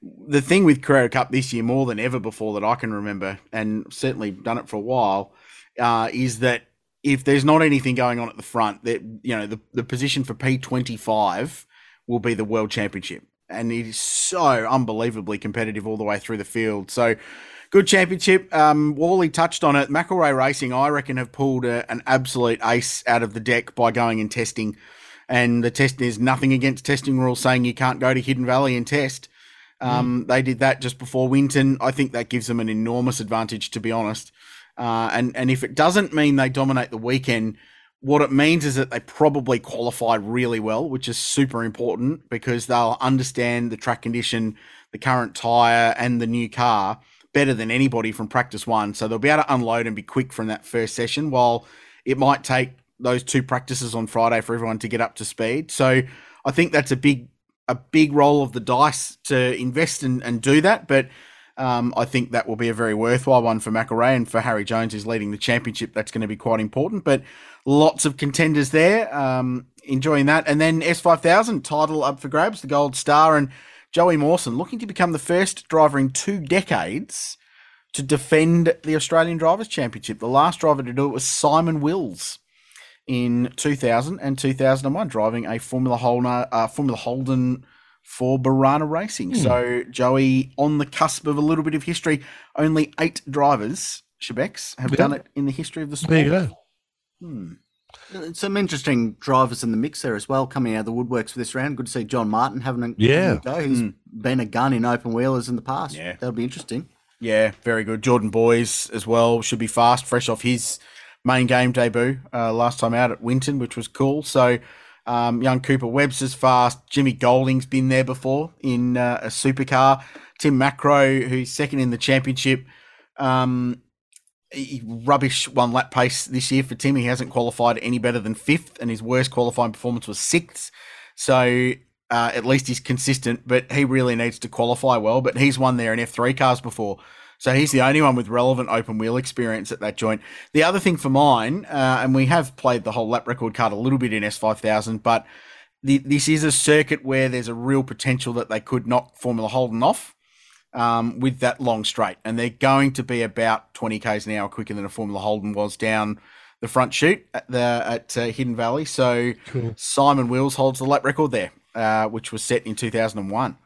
the thing with Carrera Cup this year, more than ever before that I can remember, and certainly done it for a while, uh, is that if there's not anything going on at the front, that you know the, the position for P25 will be the World Championship, and it is so unbelievably competitive all the way through the field. So good championship. Um, Wally touched on it. McElrea Racing, I reckon, have pulled a, an absolute ace out of the deck by going and testing. And the test is nothing against testing rules saying you can't go to Hidden Valley and test. Um, mm. They did that just before Winton. I think that gives them an enormous advantage, to be honest. Uh, and and if it doesn't mean they dominate the weekend, what it means is that they probably qualified really well, which is super important because they'll understand the track condition, the current tire, and the new car better than anybody from practice one. So they'll be able to unload and be quick from that first session. While it might take those two practices on Friday for everyone to get up to speed. So I think that's a big a big roll of the dice to invest and, and do that. But um, I think that will be a very worthwhile one for McElrea and for Harry Jones, who's leading the championship. That's going to be quite important. But lots of contenders there. Um, enjoying that. And then S5000 title up for grabs, the Gold Star. And Joey Mawson looking to become the first driver in two decades to defend the Australian Drivers' Championship. The last driver to do it was Simon Wills in 2000 and 2001, driving a Formula Holden, uh, Formula Holden for Birrana Racing. Hmm. So Joey on the cusp of a little bit of history. Only eight drivers, Shebex, have yeah. done it in the history of the sport. There you go. Hmm. Some interesting drivers in the mix there as well, coming out of the woodworks for this round. Good to see John Martin having a, yeah. go. He's mm. been a gun in open wheelers in the past. Yeah. That'll be interesting. Yeah, very good. Jordan Boys as well should be fast, fresh off his main game debut uh, last time out at Winton, which was cool. So um, young Cooper Webster's fast. Jimmy Golding's been there before in uh, a supercar. Tim Macrow, who's second in the championship. Um, rubbish one lap pace this year for Tim. He hasn't qualified any better than fifth, and his worst qualifying performance was sixth. So uh, at least he's consistent, but he really needs to qualify well. But he's won there in F3 cars before. So he's the only one with relevant open wheel experience at that joint. The other thing for mine, uh, and we have played the whole lap record card a little bit in S5000, but the, this is a circuit where there's a real potential that they could knock Formula Holden off um, with that long straight. And they're going to be about 20 k's an hour quicker than a Formula Holden was down the front chute at, the, at uh, Hidden Valley. So cool. Simon Wills holds the lap record there, uh, which was set in 2001.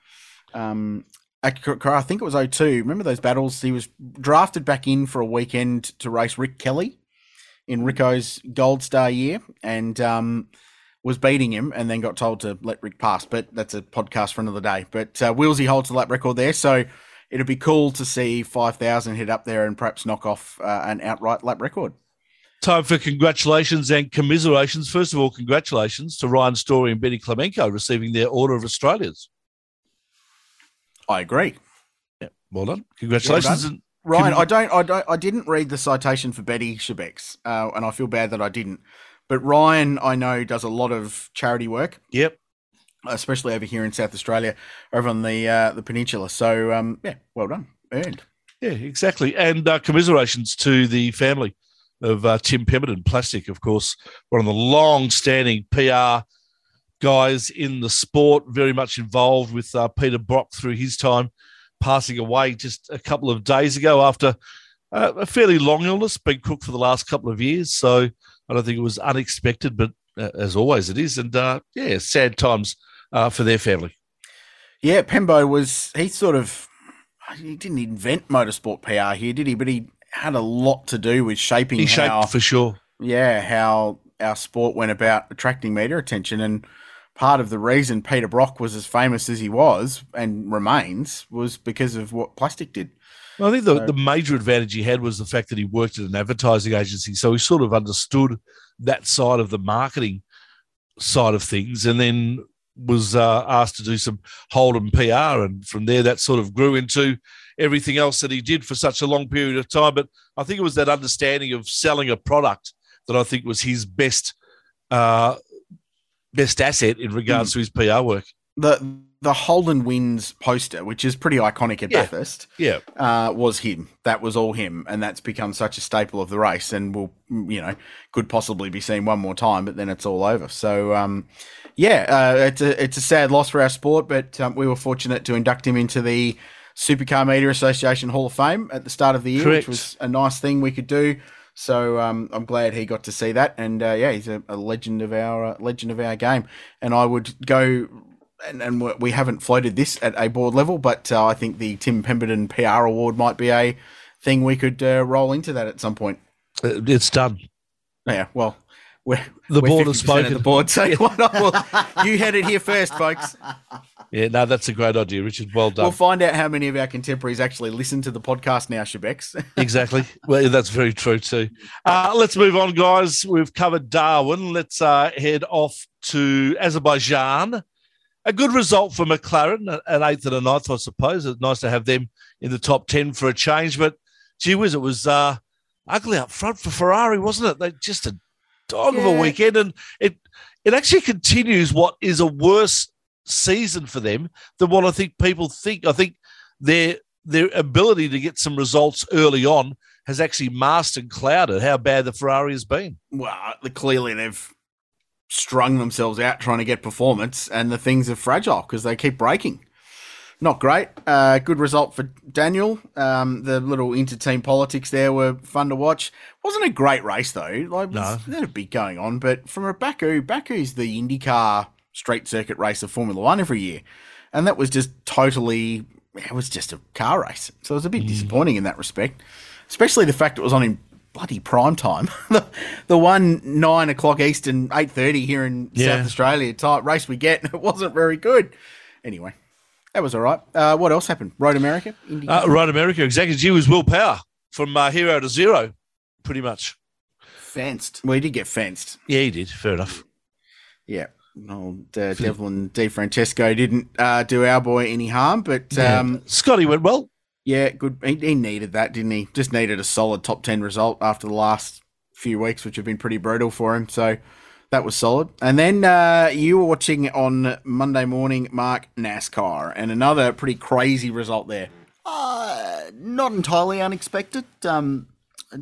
Um, I think it was 02. Remember those battles? He was drafted back in for a weekend to race Rick Kelly in Rico's Gold Star year and um, was beating him and then got told to let Rick pass. But that's a podcast for another day. But uh, holds the lap record there. So it'd be cool to see 5,000 hit up there and perhaps knock off uh, an outright lap record. Time for congratulations and commiserations. First of all, congratulations to Ryan Story and Betty Klimenko receiving their Order of Australias. I agree. Yeah, well done. Congratulations. Well done. Ryan, I don't, I don't, I didn't read the citation for Betty Shebex, uh, and I feel bad that I didn't. But Ryan, I know, does a lot of charity work. Yep. Especially over here in South Australia, over on the uh, the peninsula. So um, yeah, well done, earned. Yeah, exactly. And uh, commiserations to the family of uh, Tim Pemberton, Plastic, of course, one of the long-standing PR guys in the sport, very much involved with uh, Peter Brock through his time, passing away just a couple of days ago after uh, a fairly long illness, been cooked for the last couple of years. So I don't think it was unexpected, but uh, as always, it is. And uh, yeah, sad times uh, for their family. Yeah, Pembo was, he sort of, he didn't invent motorsport PR here, did he? But he had a lot to do with shaping he shaped how, for sure. Yeah, how our sport went about attracting media attention. And part of the reason Peter Brock was as famous as he was and remains was because of what plastic did. Well, I think the, the major advantage he had was the fact that he worked at an advertising agency. So he sort of understood that side of the marketing side of things and then was uh, asked to do some Holden PR. And from there, that sort of grew into everything else that he did for such a long period of time. But I think it was that understanding of selling a product that I think was his best uh, best asset in regards mm. to his PR work. The the Holden wins poster, which is pretty iconic at yeah. Bathurst, yeah, uh, was him. That was all him, and that's become such a staple of the race, and will you know could possibly be seen one more time, but then it's all over. So, um, yeah, uh, it's a it's a sad loss for our sport, but um, we were fortunate to induct him into the Supercar Media Association Hall of Fame at the start of the year, Correct. which was a nice thing we could do. So um, I'm glad he got to see that, and uh, yeah, he's a, a, legend of our uh, legend of our game. And I would go, and, and we haven't floated this at a board level, but uh, I think the Tim Pemberton PR Award might be a thing we could uh, roll into that at some point. Uh, it's done. Yeah, well, we're, the we're board has spoken. The board, so why not? Well, you had it here first, folks. Yeah, no, that's a great idea, Richard. Well done. We'll find out how many of our contemporaries actually listen to the podcast now, Shebex. exactly. Well, that's very true too. Uh, let's move on, guys. We've covered Darwin. Let's uh, head off to Azerbaijan. A good result for McLaren, an eighth and a ninth, I suppose. It's nice to have them in the top 10 for a change, but gee whiz, it was uh, ugly up front for Ferrari, wasn't it? They just a dog yeah. of a weekend, and it it actually continues what is a worse season for them than what I think people think. I think their their ability to get some results early on has actually masked and clouded how bad the Ferrari has been. Well, clearly they've strung themselves out trying to get performance, and the things are fragile because they keep breaking. Not great. Uh, good result for Daniel. Um, the little inter-team politics there were fun to watch. Wasn't a great race though. Like, no, there's a bit going on. But from a Baku, Baku's the IndyCar street circuit race of Formula One every year. And that was just totally, it was just a car race. So it was a bit mm. disappointing in that respect, especially the fact it was on in bloody prime time. the, the one nine o'clock Eastern, 8.30 here in yeah. South Australia type race we get, and it wasn't very good. Anyway, that was all right. Uh, what else happened? Road America? Uh, Road America, exactly. He was Will Power from uh, hero to zero, pretty much. Fenced. Well, he did get fenced. Yeah, he did. Fair enough. Yeah old uh, Devlin DeFrancesco didn't uh, do our boy any harm, but um. Scotty went well. Yeah, good. He, he, needed that, didn't he? Just needed a solid top ten result after the last few weeks, which have been pretty brutal for him. So that was solid. And then uh, you were watching on Monday morning, Mark NASCAR, and another pretty crazy result there. Uh, not entirely unexpected. Um,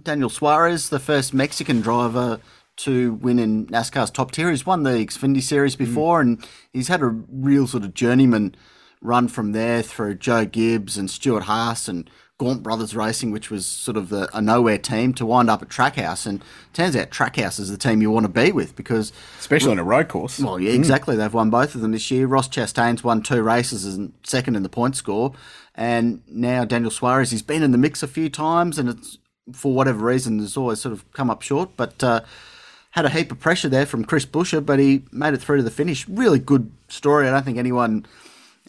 Daniel Suarez, the first Mexican driver to win in NASCAR's top tier. He's won the Xfinity Series before, mm. and he's had a real sort of journeyman run from there through Joe Gibbs and Stewart Haas and Gaunt Brothers Racing, which was sort of the, a nowhere team, to wind up at Trackhouse. And turns out Trackhouse is the team you want to be with because. Especially on a road course. Well, yeah, exactly. Mm. They've won both of them this year. Ross Chastain's won two races and second in the point score. And now Daniel Suarez, he's been in the mix a few times, and it's for whatever reason, has always sort of come up short. But. Uh, had a heap of pressure there from Chris Buescher, but he made it through to the finish. Really good story. I don't think anyone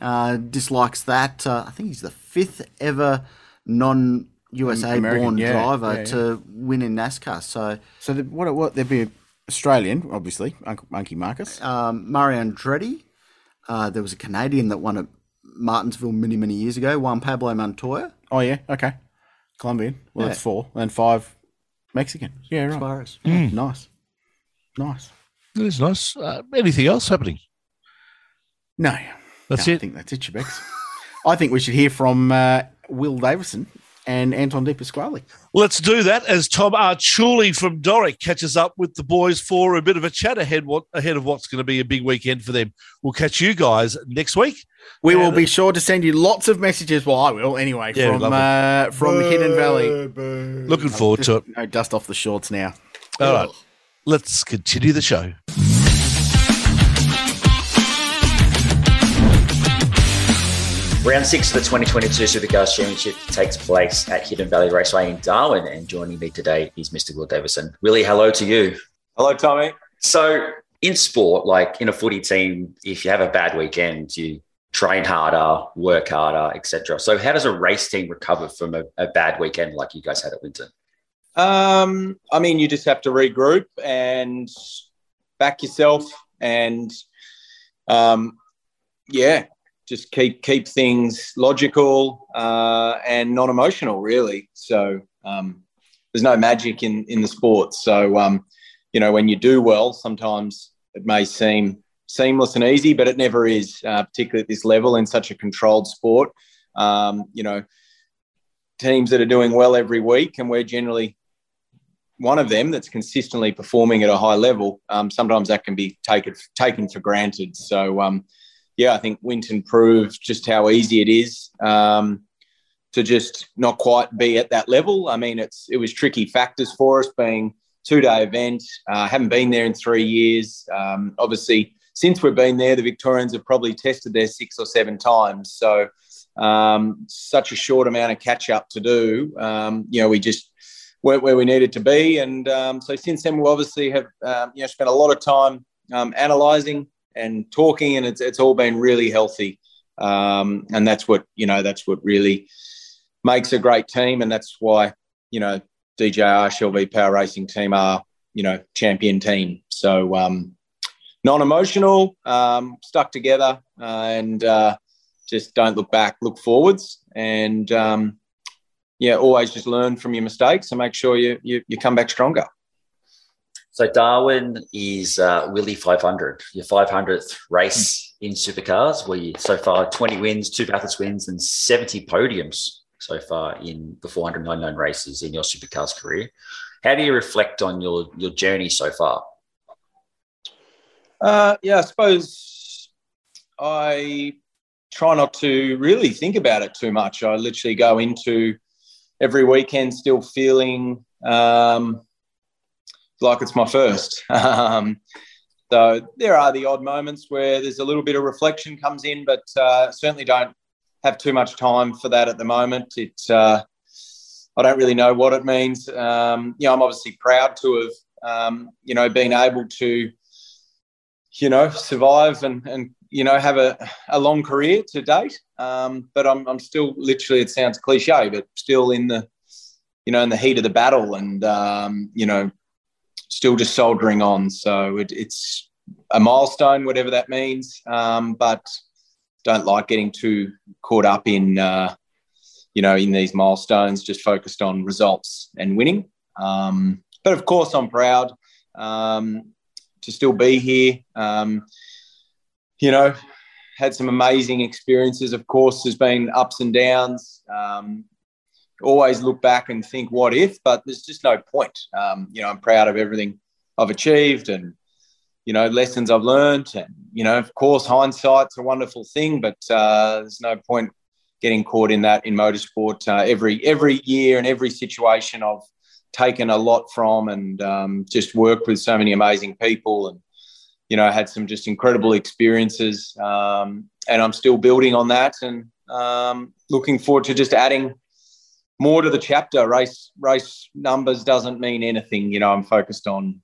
uh, dislikes that. Uh, I think he's the fifth ever non USA born yeah, driver yeah, yeah. to win in NASCAR. So, so the, what? What? There'd be Australian, obviously, Uncle Monkey Marcos, um, Mario Andretti. Uh, there was a Canadian that won at Martinsville many, many years ago. Juan Pablo Montoya. Oh yeah, okay. Colombian. Well, that's four and five Mexican. Yeah, right. Suarez. Mm. Nice. Nice. It is nice. Uh, anything else happening? No. That's no, it. I think that's it, Shebex. I think we should hear from uh, Will Davison and Anton De Pasquale. Let's do that as Tom Arciuli from Doric catches up with the boys for a bit of a chat ahead what, ahead of what's going to be a big weekend for them. We'll catch you guys next week. We and will be sure to send you lots of messages. Well, I will anyway yeah, from uh, from Hidden Valley. Looking forward to it. No dust off the shorts now. All right let's continue the show. Round six of the 2022 Supercars Championship takes place at Hidden Valley Raceway in Darwin. And joining me today is Mr. Will Davison. Willie, hello to you. Hello, Tommy. So, in sport, like in a footy team, if you have a bad weekend, you train harder, work harder, etc. So, how does a race team recover from a, a bad weekend like you guys had at Winton? Um, I mean, you just have to regroup and back yourself, and um, yeah, just keep keep things logical uh, and non emotional, really. So um, there's no magic in in the sport. So um, you know, when you do well, sometimes it may seem seamless and easy, but it never is, uh, particularly at this level in such a controlled sport. Um, you know, teams that are doing well every week, and we're generally one of them that's consistently performing at a high level. Um, sometimes that can be taken taken for granted. So, um, yeah, I think Winton proved just how easy it is um, to just not quite be at that level. I mean, it's it was tricky factors for us being two day event. Uh, haven't been there in three years. Um, obviously, since we've been there, the Victorians have probably tested there six or seven times. So, um, such a short amount of catch up to do. Um, you know, we just weren't where we needed to be, and um, so since then we obviously have um, you know spent a lot of time um, analysing and talking, and it's it's all been really healthy, um, and that's what you know that's what really makes a great team, and that's why you know DJR Shell V Power Racing Team are you know champion team. So um, non-emotional, um, stuck together, uh, and uh, just don't look back, look forwards, and um, yeah, always just learn from your mistakes and make sure you you, you come back stronger. So Darwin is uh, Willie 500, your 500th race in supercars, where you so far 20 wins, two Bathurst wins, and 70 podiums so far in the 499 races in your supercars career. How do you reflect on your your journey so far? Uh, yeah, I suppose I try not to really think about it too much. I literally go into every weekend still feeling um, like it's my first. um, so there are the odd moments where there's a little bit of reflection comes in, but uh, certainly don't have too much time for that at the moment. It's uh, I don't really know what it means. Um, you know, I'm obviously proud to have um, you know been able to you know survive and and you know have a, a long career to date. Um, but I'm I'm still literally it sounds cliche, but still in the you know in the heat of the battle and um, you know still just soldering on. So it, it's a milestone, whatever that means. Um, but don't like getting too caught up in uh, you know in these milestones. Just focused on results and winning. Um, but of course, I'm proud um, to still be here. Um, you know, had some amazing experiences. Of course, there's been ups and downs. Always look back and think, what if? But there's just no point. Um, you know, I'm proud of everything I've achieved and you know lessons I've learned. And you know, of course, hindsight's a wonderful thing, but uh, there's no point getting caught in that in motorsport. Uh, every every year and every situation, I've taken a lot from and um, just worked with so many amazing people and you know had some just incredible experiences um, and i'm still building on that and um, looking forward to just adding more to the chapter race race numbers doesn't mean anything you know i'm focused on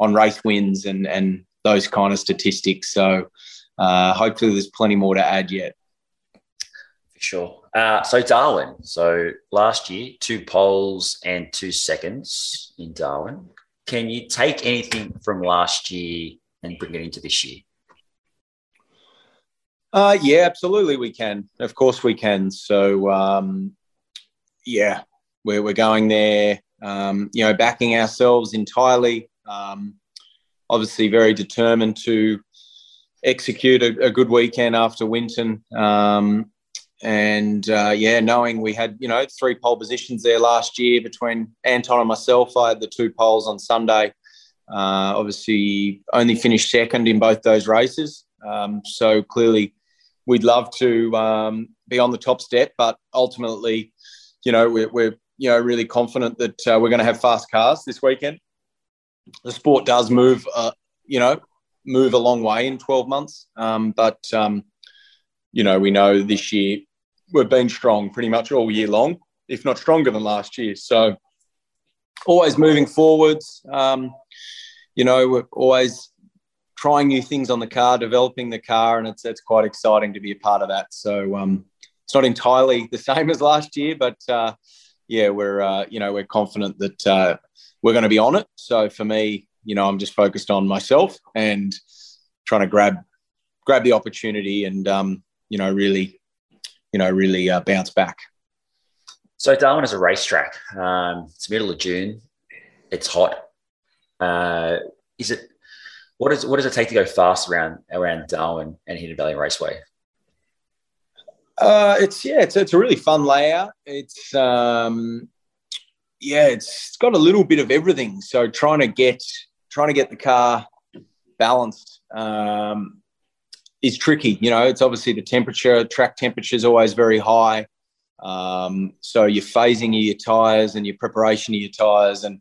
on race wins and and those kind of statistics. So uh, hopefully there's plenty more to add yet. For sure. Uh, so Darwin. So last year, two poles and two seconds in Darwin. Can you take anything from last year and bring it into this year? Uh, yeah, absolutely, we can. Of course, we can. So, um, yeah, we're, we're going there, um, you know, backing ourselves entirely. Um, obviously, very determined to execute a, a good weekend after Winton. Um, and uh, yeah, knowing we had you know three pole positions there last year between Anton and myself, I had the two poles on Sunday. Uh, obviously, only finished second in both those races. Um, so clearly, we'd love to um, be on the top step, but ultimately, you know, we're, we're you know really confident that uh, we're going to have fast cars this weekend the sport does move, uh, you know, move a long way in 12 months. Um, but, um, you know, we know this year we've been strong pretty much all year long, if not stronger than last year. So always moving forwards. Um, you know, we're always trying new things on the car, developing the car, and it's it's quite exciting to be a part of that. So um, it's not entirely the same as last year, but uh, yeah, we're uh, you know we're confident that uh, we're going to be on it. So for me, you know, I'm just focused on myself and trying to grab grab the opportunity and um, you know really you know really uh, bounce back. So Darwin is a racetrack. Um, it's middle of June. It's hot. Uh, is it? What is what does it take to go fast around around Darwin and Hidden Valley Raceway? Uh, it's yeah, it's it's a really fun layout. It's um, yeah, it's, it's got a little bit of everything. So trying to get trying to get the car balanced um, is tricky. You know, it's obviously the temperature, track temperature is always very high. Um, so your phasing of your tires and your preparation of your tires and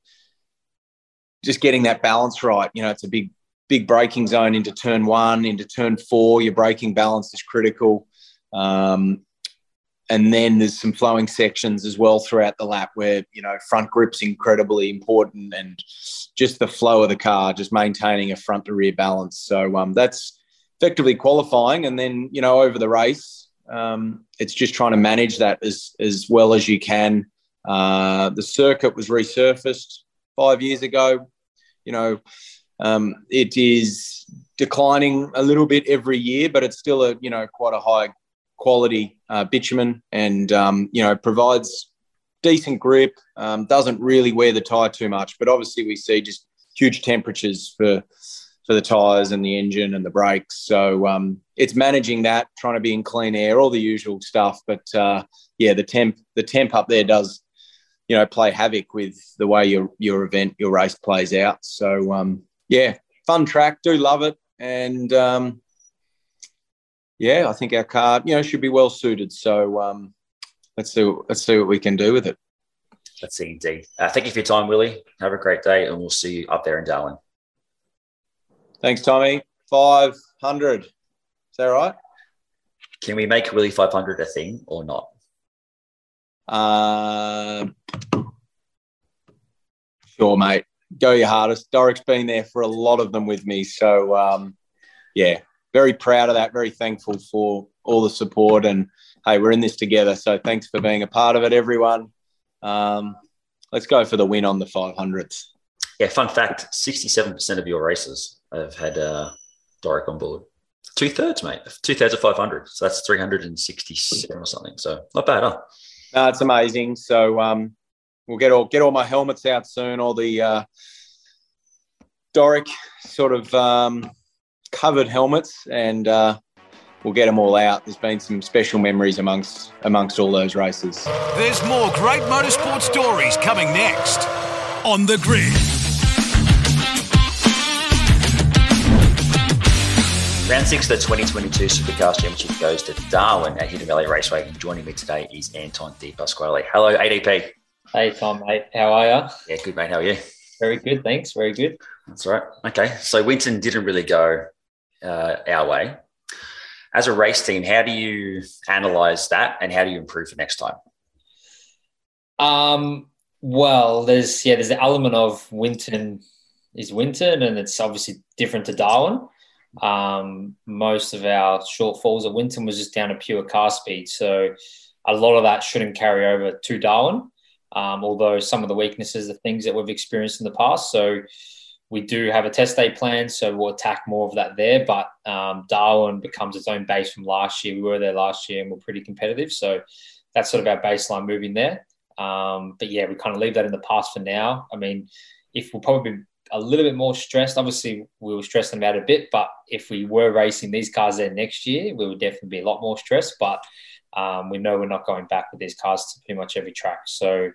just getting that balance right. You know, it's a big, big braking zone into turn one, into turn four. Your braking balance is critical. Um, and then there's some flowing sections as well throughout the lap where you know front grip's incredibly important and just the flow of the car just maintaining a front to rear balance. So um, that's effectively qualifying. And then you know over the race um, it's just trying to manage that as as well as you can. Uh, the circuit was resurfaced five years ago. You know um, it is declining a little bit every year but it's still a you know quite a high quality uh, bitumen and um, you know provides decent grip. Um, doesn't really wear the tire too much, but obviously we see just huge temperatures for for the tires and the engine and the brakes. So um, it's managing that, trying to be in clean air, all the usual stuff. But uh, yeah, the temp the temp up there does you know play havoc with the way your your event your race plays out. So um, yeah, fun track, do love it, and um, yeah, I think our car, you know, should be well suited. So um, let's see, let's see what we can do with it. Let's see, indeed. Uh, thank you for your time, Willie. Have a great day, and we'll see you up there in Darwin. Thanks, Tommy. Five hundred. Is that right? Can we make Willie five hundred a thing or not? Uh, sure, mate. Go your hardest. Doric's been there for a lot of them with me, so um, yeah, very proud of that. Very thankful for all the support. And hey, we're in this together. So thanks for being a part of it, everyone. Um, let's go for the win on the 500th. Yeah, fun fact 67% of your races have had uh, Doric on board. Two thirds, mate. Two thirds of 500. So that's 367 or something. So not bad, huh? No, it's amazing. So um, we'll get all get all my helmets out soon. All the uh, Doric sort of um, covered helmets, and uh, we'll get them all out. There's been some special memories amongst amongst all those races. There's more great motorsport stories coming next on the grid. Round six of the 2022 Supercars Championship goes to Darwin at Hidden Valley Raceway. And joining me today is Anton De Pasquale. Hello, ADP. Hey, Tom, mate. How are you? Yeah, good, mate. How are you? Very good, thanks. Very good. That's right. Okay. So Winton didn't really go uh, our way. As a race team, how do you analyze that and how do you improve for next time? Um, well, there's yeah, there's the element of Winton is Winton, and it's obviously different to Darwin. Um, most of our shortfalls at Winton was just down to pure car speed, so a lot of that shouldn't carry over to Darwin. Um, although some of the weaknesses are things that we've experienced in the past, so we do have a test day plan, so we'll attack more of that there. But um, Darwin becomes its own base from last year. We were there last year and we're pretty competitive. So that's sort of our baseline moving there. Um, but yeah, we kind of leave that in the past for now. I mean, if we'll probably be a little bit more stressed, obviously we will stress them out a bit. But if we were racing these cars there next year, we would definitely be a lot more stressed. But um, we know we're not going back with these cars to pretty much every track. So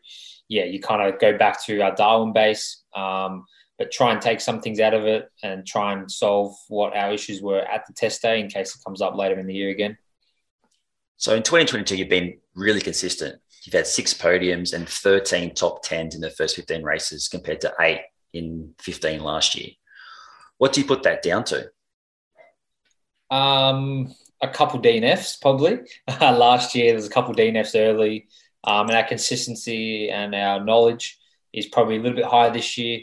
yeah, you kind of go back to our Darwin base. Um, but try and take some things out of it and try and solve what our issues were at the test day in case it comes up later in the year again. So in 2022, you've been really consistent. You've had six podiums and 13 top 10s in the first 15 races compared to eight in 15 last year. What do you put that down to? Um, a couple DNFs, probably. last year, there's a couple DNFs early. Um, and our consistency and our knowledge is probably a little bit higher this year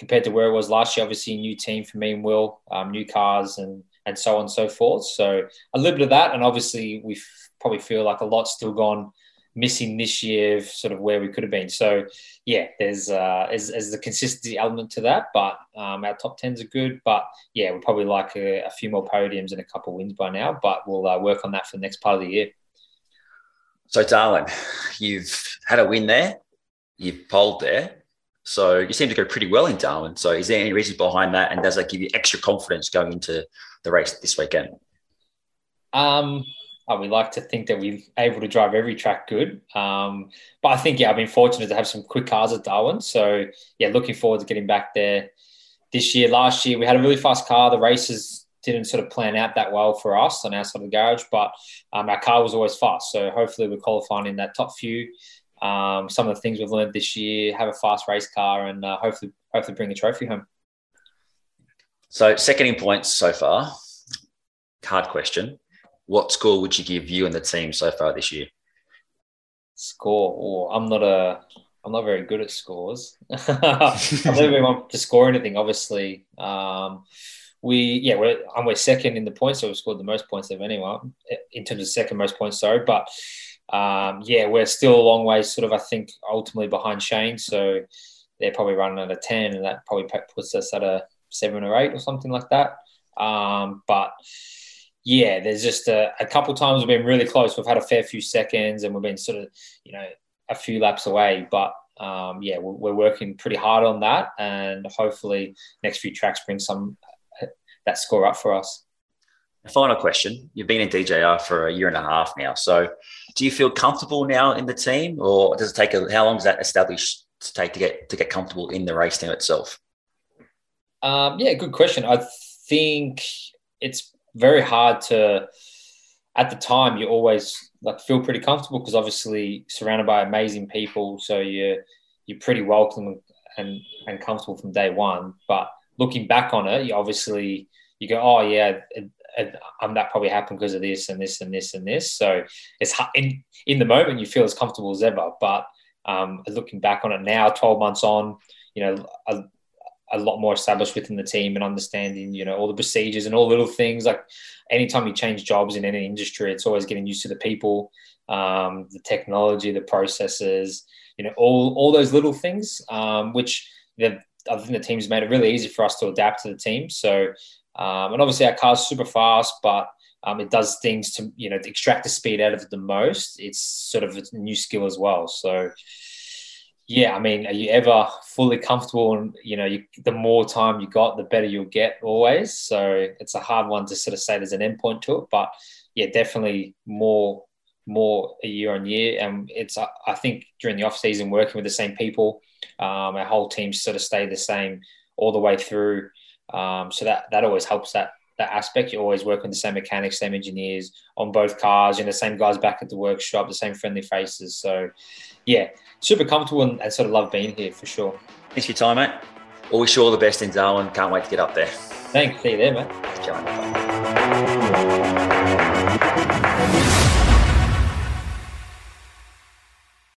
compared to where it was last year. Obviously, a new team for me and Will, um, new cars, and and so on and so forth. So a little bit of that, and obviously we probably feel like a lot's still gone missing this year, sort of where we could have been. So yeah, there's uh, there's, there's the consistency element to that, but um, our top tens are good. But yeah, we'll probably like a, a, few more podiums and a couple wins by now. But we'll uh, work on that for the next part of the year. So, Darwin, you've had a win there, you've polled there. So you seem to go pretty well in Darwin. So is there any reason behind that? And does that give you extra confidence going into the race this weekend? Um, oh, we like to think that we're able to drive every track good. Um, but I think, yeah, I've been fortunate to have some quick cars at Darwin. So, yeah, looking forward to getting back there this year. Last year, we had a really fast car. The races didn't sort of plan out that well for us on our side of the garage, but um, our car was always fast. So, hopefully, we're qualifying in that top few. Um, some of the things we've learned this year, have a fast race car, and uh, hopefully, hopefully bring a trophy home. So, second in points so far. Hard question. What score would you give you and the team so far this year? Score? Oh, I'm not a. I'm not very good at scores. I don't even want to score anything. Obviously, um, we yeah we're we're second in the points, so we've scored the most points of anyone in terms of second most points. Sorry, but um, yeah, we're still a long way, sort of. I think ultimately behind Shane, so they're probably running at a ten, and that probably puts us at a seven or eight or something like that. Um, but yeah, there's just a, a couple times we've been really close. We've had a fair few seconds, and we've been sort of you know a few laps away, but. Um, yeah, we're, we're working pretty hard on that, and hopefully, next few tracks bring some that score up for us. Final question. You've been in DJR for a year and a half now. So do you feel comfortable now in the team or does it take a, how long does that establish to take to get to get comfortable in the race team itself? Um, yeah, good question. I think it's very hard to at the time you always like feel pretty comfortable because obviously surrounded by amazing people so you're you're pretty welcome and and comfortable from day one but looking back on it you obviously you go oh yeah and that probably happened because of this and this and this and this. So it's in in the moment you feel as comfortable as ever, but um, looking back on it now, twelve months on, you know, a, a lot more established within the team and understanding, you know, all the procedures and all little things. Like anytime you change jobs in any industry, it's always getting used to the people, um, the technology, the processes, you know, all all those little things, um, which the I think the team's made it really easy for us to adapt to the team. So um, and obviously, our car's super fast, but um, it does things to you know extract the speed out of it the most. It's sort of a new skill as well. So, yeah, I mean, are you ever fully comfortable? And you know, you, the more time you got, the better you'll get always. So it's a hard one to sort of say there's an endpoint to it, but yeah, definitely more more year on year. And it's I think during the off season working with the same people, um, our whole team sort of stay the same all the way through. Um, so that that always helps that that aspect. You always work with the same mechanics, same engineers on both cars, you know, the same guys back at the workshop, the same friendly faces. So yeah, super comfortable and, and sort of love being here for sure. Thanks for your time, mate. Always wish you all the best in Darwin. Can't wait to get up there. Thanks. See you there, mate.